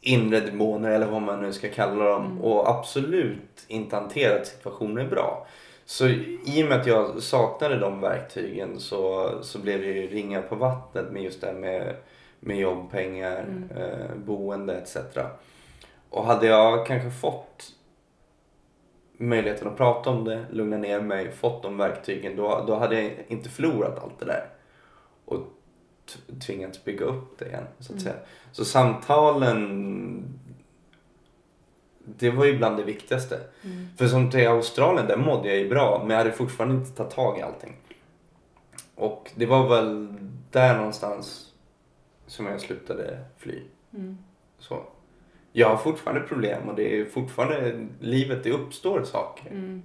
inre demoner eller vad man nu ska kalla dem Mm. och absolut inte hanterat situationen bra. Så i och med att jag saknade de verktygen så, så blev det ju ringa på vattnet med just det här med, med jobb, pengar, Mm. eh, boende etc. Och hade jag kanske fått möjligheten att prata om det, lugna ner mig, fått de verktygen, då, då hade jag inte förlorat allt det där. Och tvingats bygga upp det igen, så att Mm. säga. Så samtalen, det var ju bland det viktigaste. Mm. För som till Australien, där mådde jag ju bra, men jag hade fortfarande inte tagit tag i allting. Och det var väl där någonstans som jag slutade fly. Mm. Så. Jag har fortfarande problem och det är fortfarande livet, det uppstår saker. Mm.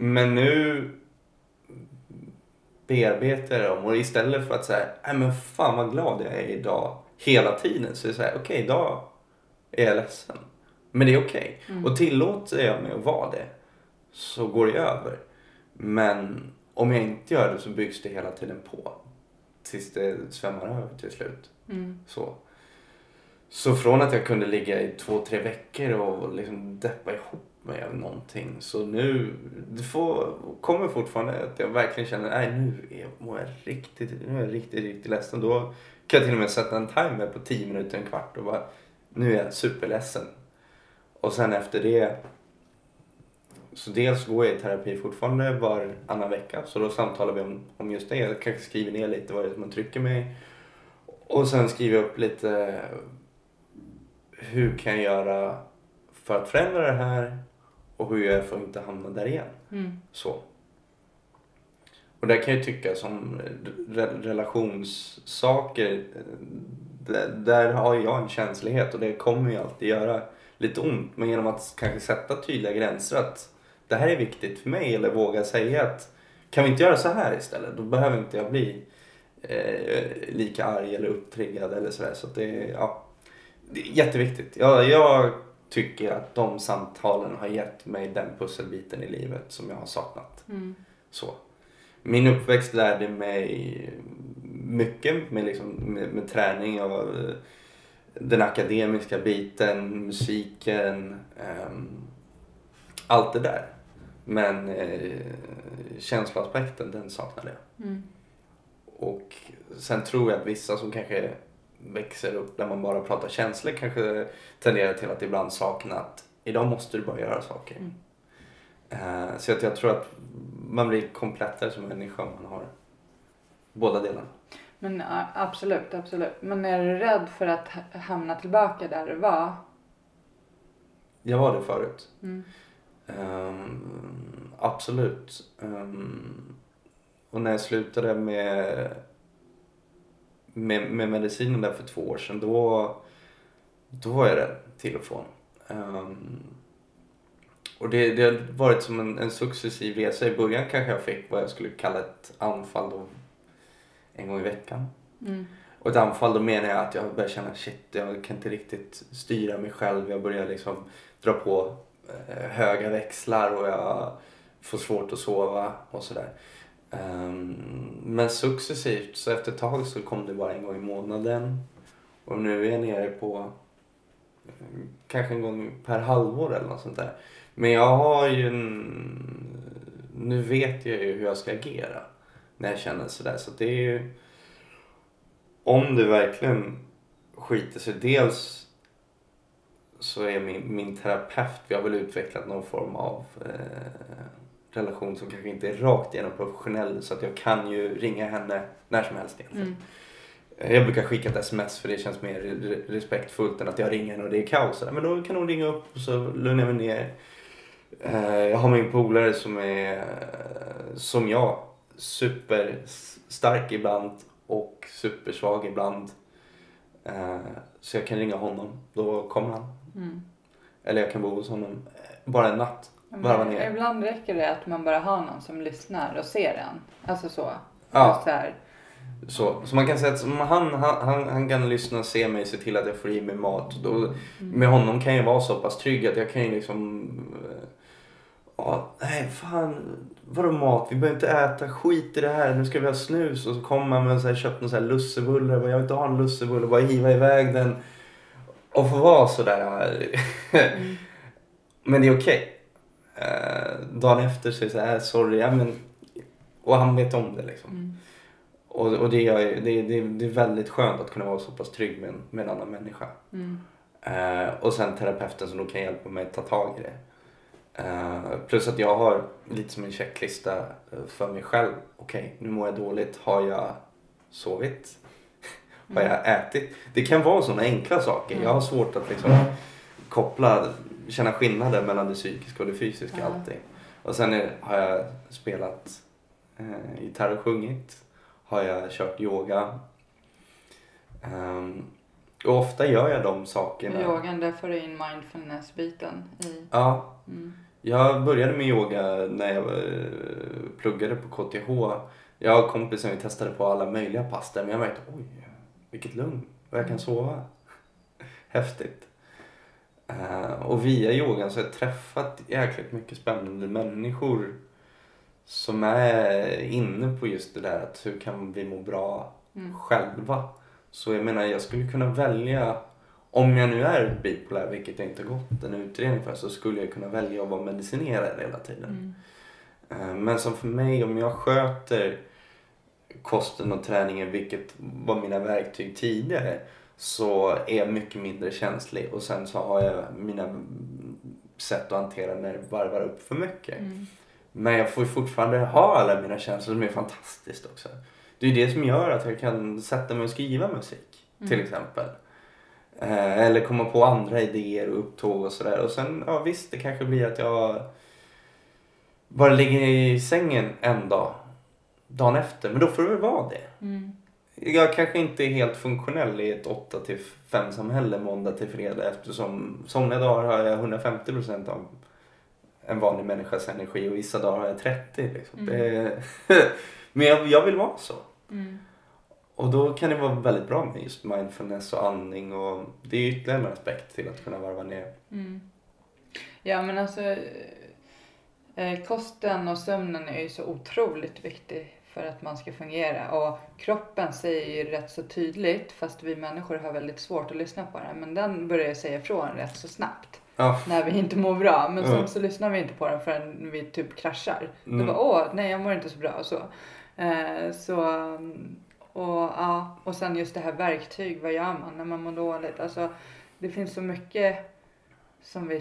Men nu bearbetar jag dem och istället för att säga, nej men fan vad glad jag är idag hela tiden så är det så här, okej idag är jag ledsen. Men det är okej. Mm. Och tillåter jag mig att vara det så går det över. Men om jag inte gör det så byggs det hela tiden på. Tills det svämmar över till slut. Mm. Så. Så från att jag kunde ligga i två, tre veckor och liksom deppa ihop mig av någonting. Så nu, det får, kommer fortfarande att jag verkligen känner, nej nu är, mår jag riktigt, nu är jag riktigt, riktigt ledsen. Då kan jag till och med sätta en timer på 10 minuter, en kvart och bara, nu är jag superledsen. Och sen efter det, så dels går jag i terapi fortfarande varannan vecka. Så då samtalar vi om, om just det. Jag kanske skriver ner lite vad det är som trycker mig. Och sen skriver jag upp lite hur kan jag göra för att förändra det här och hur gör jag för att inte hamna där igen. Mm. Så. Och där kan jag tycka som re- relationssaker, eh, där, där har jag en känslighet och det kommer ju alltid göra lite ont. Men genom att kanske sätta tydliga gränser att det här är viktigt för mig eller våga säga att kan vi inte göra så här istället? Då behöver inte jag bli eh, lika arg eller upptriggad eller sådär. Så att det, ja, det är jätteviktigt. Jag, jag tycker att de samtalen har gett mig den pusselbiten i livet som jag har saknat. Mm. Så. Min uppväxt lärde mig mycket med, liksom, med, med träning och eh, den akademiska biten, musiken, ehm, allt det där. Men eh, känsloaspekten, den saknade jag. Mm. Och sen tror jag att vissa som kanske växer upp där man bara pratar känslor kanske tenderar till att ibland sakna att idag måste du bara göra saker. Mm. Eh, så att jag tror att man blir komplettare som människa om man har båda delarna. Men absolut, absolut. Men är du rädd för att ha- hamna tillbaka där du var? Jag var det förut. Mm. Ehm, absolut. Ehm, och när jag slutade med, med, med medicinen där för två år sedan då, då var jag rädd till och från. Ehm, och det, det har varit som en, en successiv resa. I början kanske jag fick vad jag skulle kalla ett anfall då, en gång i veckan. Mm. Och ett anfall då menar jag att jag börjar känna shit, jag kan inte riktigt styra mig själv. Jag börjar liksom dra på eh, höga växlar och jag får svårt att sova och sådär. Ehm, men successivt så efter ett tag så kom det bara en gång i månaden. Och nu är jag nere på ehm, kanske en gång per halvår eller något sånt där. Men jag har ju en... Nu vet jag ju hur jag ska agera när jag känner sådär. Så det är ju... Om det verkligen skiter sig. Dels så är min, min terapeut, vi har väl utvecklat någon form av eh, relation som kanske inte är rakt igenom professionell. Så att jag kan ju ringa henne när som helst egentligen. Mm. Jag brukar skicka ett sms för det känns mer re- respektfullt än att jag ringer henne och det är kaos. Men då kan hon ringa upp och så lugnar jag mig ner. Eh, Jag har min polare som är eh, som jag. Superstark ibland och supersvag ibland. Eh, Så jag kan ringa honom. Då kommer han. Mm. Eller jag kan bo hos honom eh, bara en natt. Varva ner. ibland räcker det att man bara har någon som lyssnar och ser en. Alltså så. Ja. Så här. Så, så man kan säga att han, han, han, kan lyssna och se mig, se till att jag får i mig mat. Då, Med honom kan jag vara så pass trygg att jag kan ju liksom... eh, Ja, nej fan, vadå mat? Vi behöver inte äta skit i det här. Nu ska vi ha snus. Och så kommer man med så här, köpt någon så här lussebulle. Jag bara, Jag vill inte ha en lussebulle. Bara hiva iväg den. Och få vara sådär. Mm. men det är okej. Eh, dagen efter så är det så här, sorry. Ja, men, och han vet om det liksom. Mm. Och, och det, är, det, det, det är väldigt skönt att kunna vara så pass trygg med en, med en annan människa. Mm. Eh, och sen terapeuten som då kan hjälpa mig att ta tag i det. Eh, plus att jag har lite som en checklista eh, för mig själv. Okej, nu mår jag dåligt. Har jag sovit? har jag ätit? Det kan vara sådana enkla saker. Jag har svårt att liksom koppla, känna skillnaden mellan det psykiska och det fysiska Ja. alltid. Och sen är, har jag spelat eh, gitarr och sjungit. Har jag kört yoga. Ehm, och ofta gör jag de sakerna. Yogan, där får du in mindfulness-biten i. Ja, Mm. jag började med yoga när jag eh, pluggade på KTH. Jag och kompisen vi testade på alla möjliga pass där men jag märkte oj, vilket lugn och jag kan sova. Häftigt. Eh, och via yogan så har jag träffat jäkligt mycket spännande människor som är inne på just det där att hur kan vi må bra Mm. själva. Så jag menar jag skulle kunna välja om jag nu är bipolär, vilket jag inte gått en utredning för, så skulle jag kunna välja att vara medicinerad hela tiden. Mm. Eh, Men som för mig, om jag sköter kosten och träningen, vilket var mina verktyg tidigare, så är jag mycket mindre känslig. Och sen så har jag mina sätt att hantera när det varvar upp för mycket. Mm. Men jag får fortfarande ha alla mina känslor som är fantastiskt också. Det är det som gör att jag kan sätta mig och skriva musik till exempel. Eh, eller komma på andra idéer och upptåg och sådär. Och sen, ja visst, det kanske blir att jag bara ligger i sängen en dag, dagen efter. Men då får det väl vara det. Mm. Jag kanske inte är helt funktionell i ett 8 till 5 samhälle måndag till fredag eftersom somliga dagar har jag 150% av en vanlig människas energi och vissa dagar har jag 30. Liksom. Mm. Men jag, jag vill vara så. Mm. Och då kan det vara väldigt bra med just mindfulness och andning och det är ytterligare en aspekt till att kunna varva ner. Mm. Ja men alltså eh, kosten och sömnen är ju så otroligt viktig för att man ska fungera och kroppen säger ju rätt så tydligt fast vi människor har väldigt svårt att lyssna på den men den börjar säga ifrån rätt så snabbt Ja, när vi inte mår bra men sen Mm. så lyssnar vi inte på den förrän vi typ kraschar. Mm. Det bara åh nej jag mår inte så bra och så. Eh, så och ja och sen just det här verktyg, vad gör man när man mår dåligt? Alltså det finns så mycket som vi,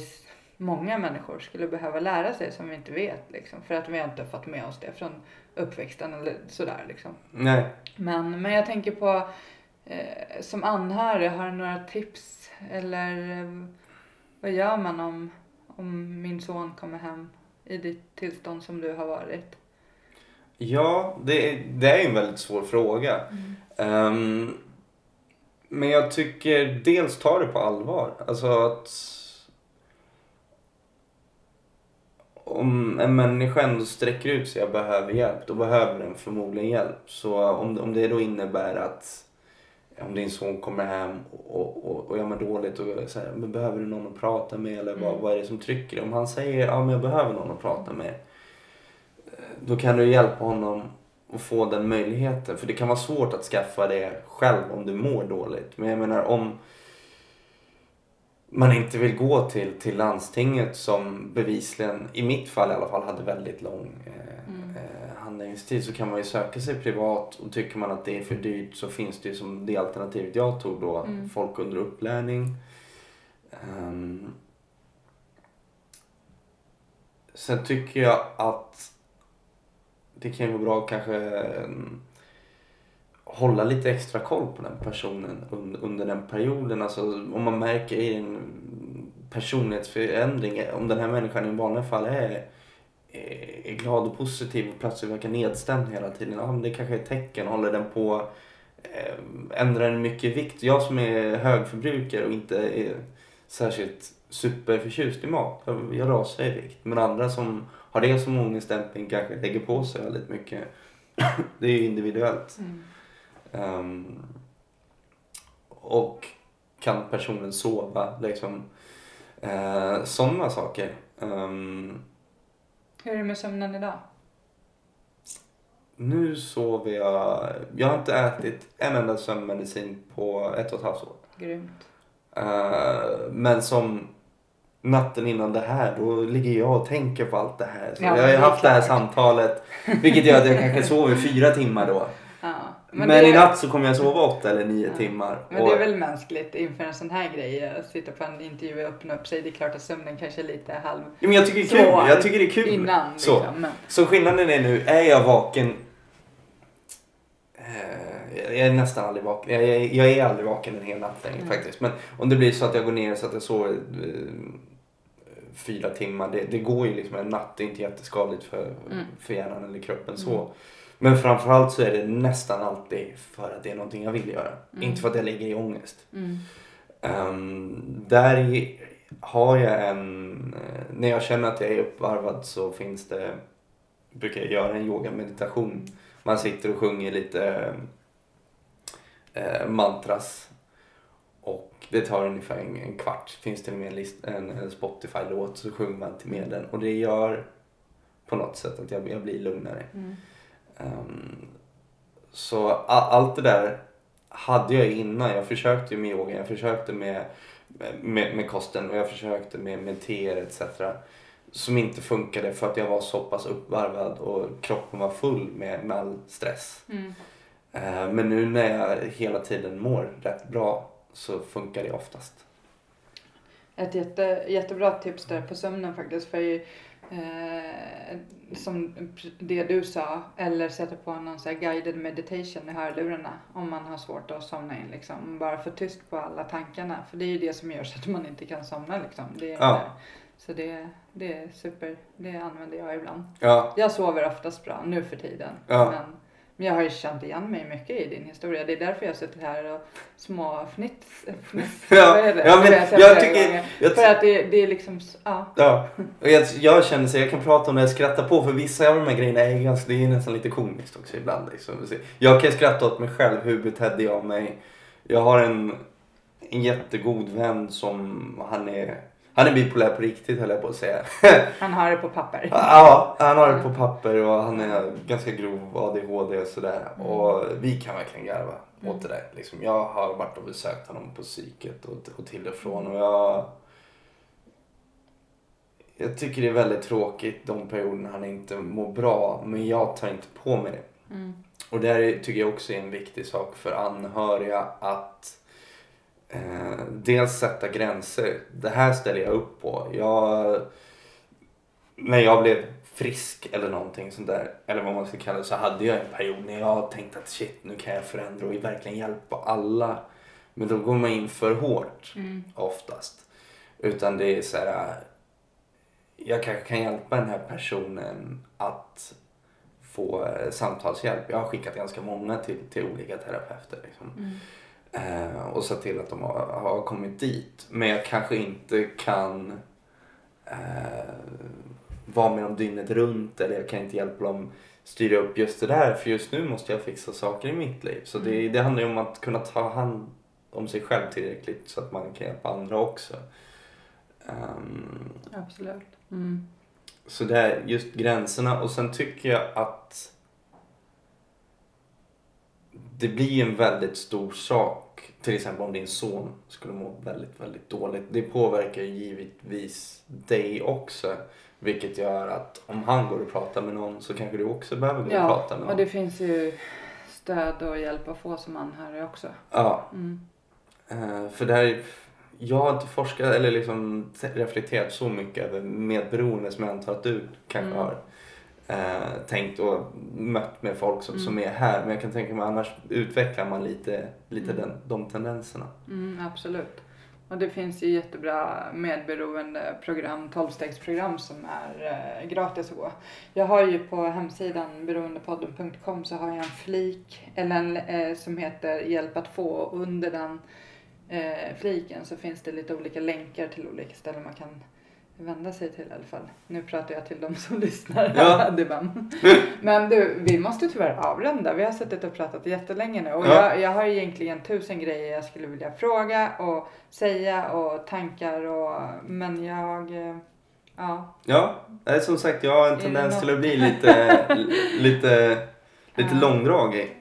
många människor skulle behöva lära sig som vi inte vet liksom. För att vi har inte fått med oss det från uppväxten eller sådär liksom. nej. Men, men jag tänker på eh, som anhörig, har du några tips eller eh, vad gör man om, om min son kommer hem i ditt tillstånd som du har varit? Ja, det, är- det är en väldigt svår fråga. Ehm, men jag tycker dels ta det på allvar. Alltså att om en människa ändå sträcker ut sig och behöver hjälp, då behöver den förmodligen hjälp. Så om, om det då innebär att om din son kommer hem och, och, och jag mår dåligt och så här, men behöver du någon att prata med eller vad, Mm. vad är det som trycker? Om han säger ja men jag behöver någon att prata med då kan du hjälpa honom att få den möjligheten. För det kan vara svårt att skaffa det själv om du mår dåligt. Men jag menar om man inte vill gå till, till landstinget som bevisligen, i mitt fall i alla fall, hade väldigt lång eh, Mm. eh, handläggningstid så kan man ju söka sig privat och tycker man att det är för dyrt så finns det ju som det alternativet jag tog då, Mm. folk under upplärning. Ehm, sen tycker jag att det kan ju vara bra kanske mm, hålla lite extra koll på den personen under den perioden. Alltså om man märker i en personlighetsförändring, om den här människan i vanliga fall är, är glad och positiv och plötsligt verkar nedstämd hela tiden. Ja, men det kanske är ett tecken. Håller den på eh, ändrar den mycket i vikt. Jag som är högförbrukare och inte är särskilt superförtjust i mat, jag- jag rasar i vikt. Men andra som har det som ångestdämpning kanske lägger på sig väldigt mycket. det är ju individuellt. Mm. Ehm, och kan personen sova? Liksom. Uh, Sådana saker. Ehm, Hur är det med sömnen idag? Nu sover jag, jag har inte ätit en enda sömnmedicin på ett och ett halvt år. Grymt. Eh, men som natten innan det här, då ligger jag och tänker på allt det här. Så Ja, jag har ju haft det här klart. samtalet, vilket gör att jag kanske sover fyra timmar då. Men, det, i natt så kommer jag sova åtta eller nio Ja. timmar. Men Och- det är väl mänskligt inför en sån här grej, att sitta på en intervju och öppna upp sig. Det är klart att sömnen kanske är lite halv Ja, men jag tycker det är kul. svår Jag tycker det är kul. innan. Så. Liksom. Men, Så skillnaden är nu, är jag vaken Eh, Jag är nästan aldrig vaken. Jag är, jag är aldrig vaken en hel natt längre Mm. faktiskt. Men om det blir så att jag går ner så att jag sover eh, fyra timmar. Det, det går ju liksom en natt. Det är inte jätteskadligt för, Mm. för hjärnan eller kroppen Mm. så. Men framförallt så är det nästan alltid för att det är någonting jag vill göra. Mm. Inte för att jag ligger i ångest. mm. Um, där har jag en, eh, när jag känner att jag är uppvarvad så finns det, brukar jag göra en yogameditation. Man sitter och sjunger lite eh, mantras och det tar ungefär en, en kvart. Finns till och med en, list, en, en Spotify-låt så sjunger man till med den och det gör på något sätt att jag, jag blir lugnare. Mm. Ehm, så allt det där hade jag innan. Jag försökte med yoga, jag försökte med, med, med kosten och jag försökte med, med teer etc. Som inte funkade för att jag var så pass uppvarvad och kroppen var full med, med all stress. Mm. Ehm, men nu när jag hela tiden mår rätt bra så funkar det oftast. Ett jätte, jättebra tips där på sömnen faktiskt. För eh, som det du sa, eller sätta på någon så guided meditation i hörlurarna om man har svårt att somna in. Liksom. Bara få tyst på alla tankarna. För det är ju det som gör så att man inte kan somna. Liksom. Det är, Ja. Så det, det är super. Det använder jag ibland. Ja, Jag sover oftast bra nu för tiden. Ja. Men, men jag har ju känt igen mig mycket i din historia. Det är därför jag sitter här och småfnitts... fniss- Ja, vad är det? ja, men jag tycker- jag- För att det, det är liksom... Ja. Ja, och jag, jag känner så jag kan prata om det och skratta på för vissa av de här grejerna är ganska, det är nästan lite komiskt också ibland. Liksom. Jag kan skratta åt mig själv, hur betedde jag mig? Jag har en, en jättegod vän som, han är, han är bipolär på riktigt höll jag på att säga. Han har det på papper. ja, han har det på papper och han är ganska grov ADHD och sådär. Mm. Och vi kan verkligen garva Mm. åt det där. Liksom, jag har varit och besökt honom på psyket och, och till och från och jag jag tycker det är väldigt tråkigt de perioderna han inte mår bra, men jag tar inte på mig det. Mm. Och det här är- tycker jag också är en viktig sak för anhöriga att eh, dels sätta gränser. Det här ställer jag upp på. Jag, när jag blev frisk eller någonting sånt där, eller vad man ska kalla det, så hade jag en period när jag tänkte att shit, nu kan jag förändra och verkligen hjälpa alla. Men då går man in för hårt Mm. oftast. Utan det är så här. Jag kanske kan hjälpa den här personen att få samtalshjälp. Jag har skickat ganska många till, till olika terapeuter. Liksom. Mm. Eh, och sett till att de har, har kommit dit. Men jag kanske inte kan eh, vara med dem dygnet runt eller jag kan inte hjälpa dem styra upp just det där för just nu måste jag fixa saker i mitt liv. Så det, det handlar ju om att kunna ta hand om sig själv tillräckligt så att man kan hjälpa andra också. Ehm, Absolut. Mm. så det är just gränserna och sen tycker jag att det blir en väldigt stor sak. Till exempel om din son skulle må väldigt, väldigt dåligt. Det påverkar givetvis dig också. Vilket gör att om han går och pratar med någon så kanske du också behöver gå och Ja, prata med och någon. det finns ju stöd och hjälp att få som anhörig också. Ja, Mm. eh, för det här är, jag har inte forskat eller liksom reflekterat så mycket över medberoende som jag antar att du kanske Mm. har eh, tänkt och mött med folk som, Mm. som är här. Men jag kan tänka mig annars utvecklar man lite, lite Mm. den, de tendenserna. Mm, absolut. Och det finns ju jättebra medberoende program, 12-stegsprogram som är eh, gratis att gå. Jag har ju på hemsidan beroendepodden.com så har jag en flik eller en, eh, som heter hjälp att få och under den eh, fliken så finns det lite olika länkar till olika ställen man kan vända sig till i alla fall. Nu pratar jag till de som lyssnar. Ja. Det var- Men du, vi måste tyvärr avrunda. Vi har suttit och pratat jättelänge nu och Ja. jag, jag har egentligen tusen grejer jag skulle vilja fråga och säga och tankar och men jag, eh, Ja. Ja, som sagt jag har en tendens till att bli lite, lite, lite Ja. långdragig.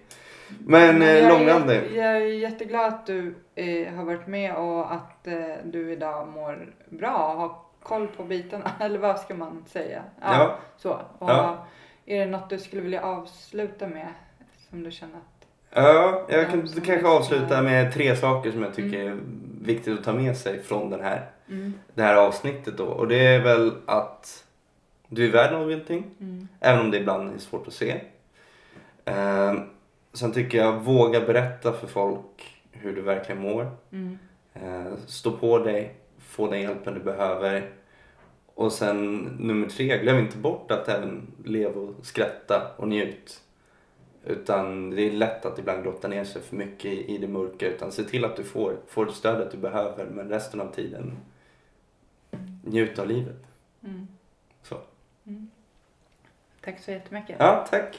Men, eh, jag, är, långrandig. jätte- jag är jätteglad att du eh, har varit med och att eh, du idag mår bra och koll på bitarna. Eller vad ska man säga? Ja. Så. Och Ja. Är det något du skulle vilja avsluta med? Som du känner att... Ja, jag Ja, kan kanske avsluta med tre saker som jag tycker är viktigt att ta med sig från den här, Mm. det här avsnittet då. Och det är väl att du är värd någonting, Mm. även om det ibland är svårt att se. Eh, sen tycker jag våga berätta för folk hur du verkligen mår. Mm. Eh, stå på dig, få den hjälpen du behöver. Och sen nummer tre, glöm inte bort att även leva och skratta och njut. Utan det är lätt att ibland grotta ner sig för mycket i, i det mörka. Utan se till att du får, får det stödet du behöver men resten av tiden njut av livet. Mm. Så. Tack så jättemycket. Ja, tack.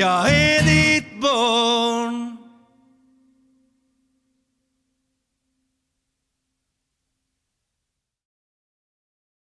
Barn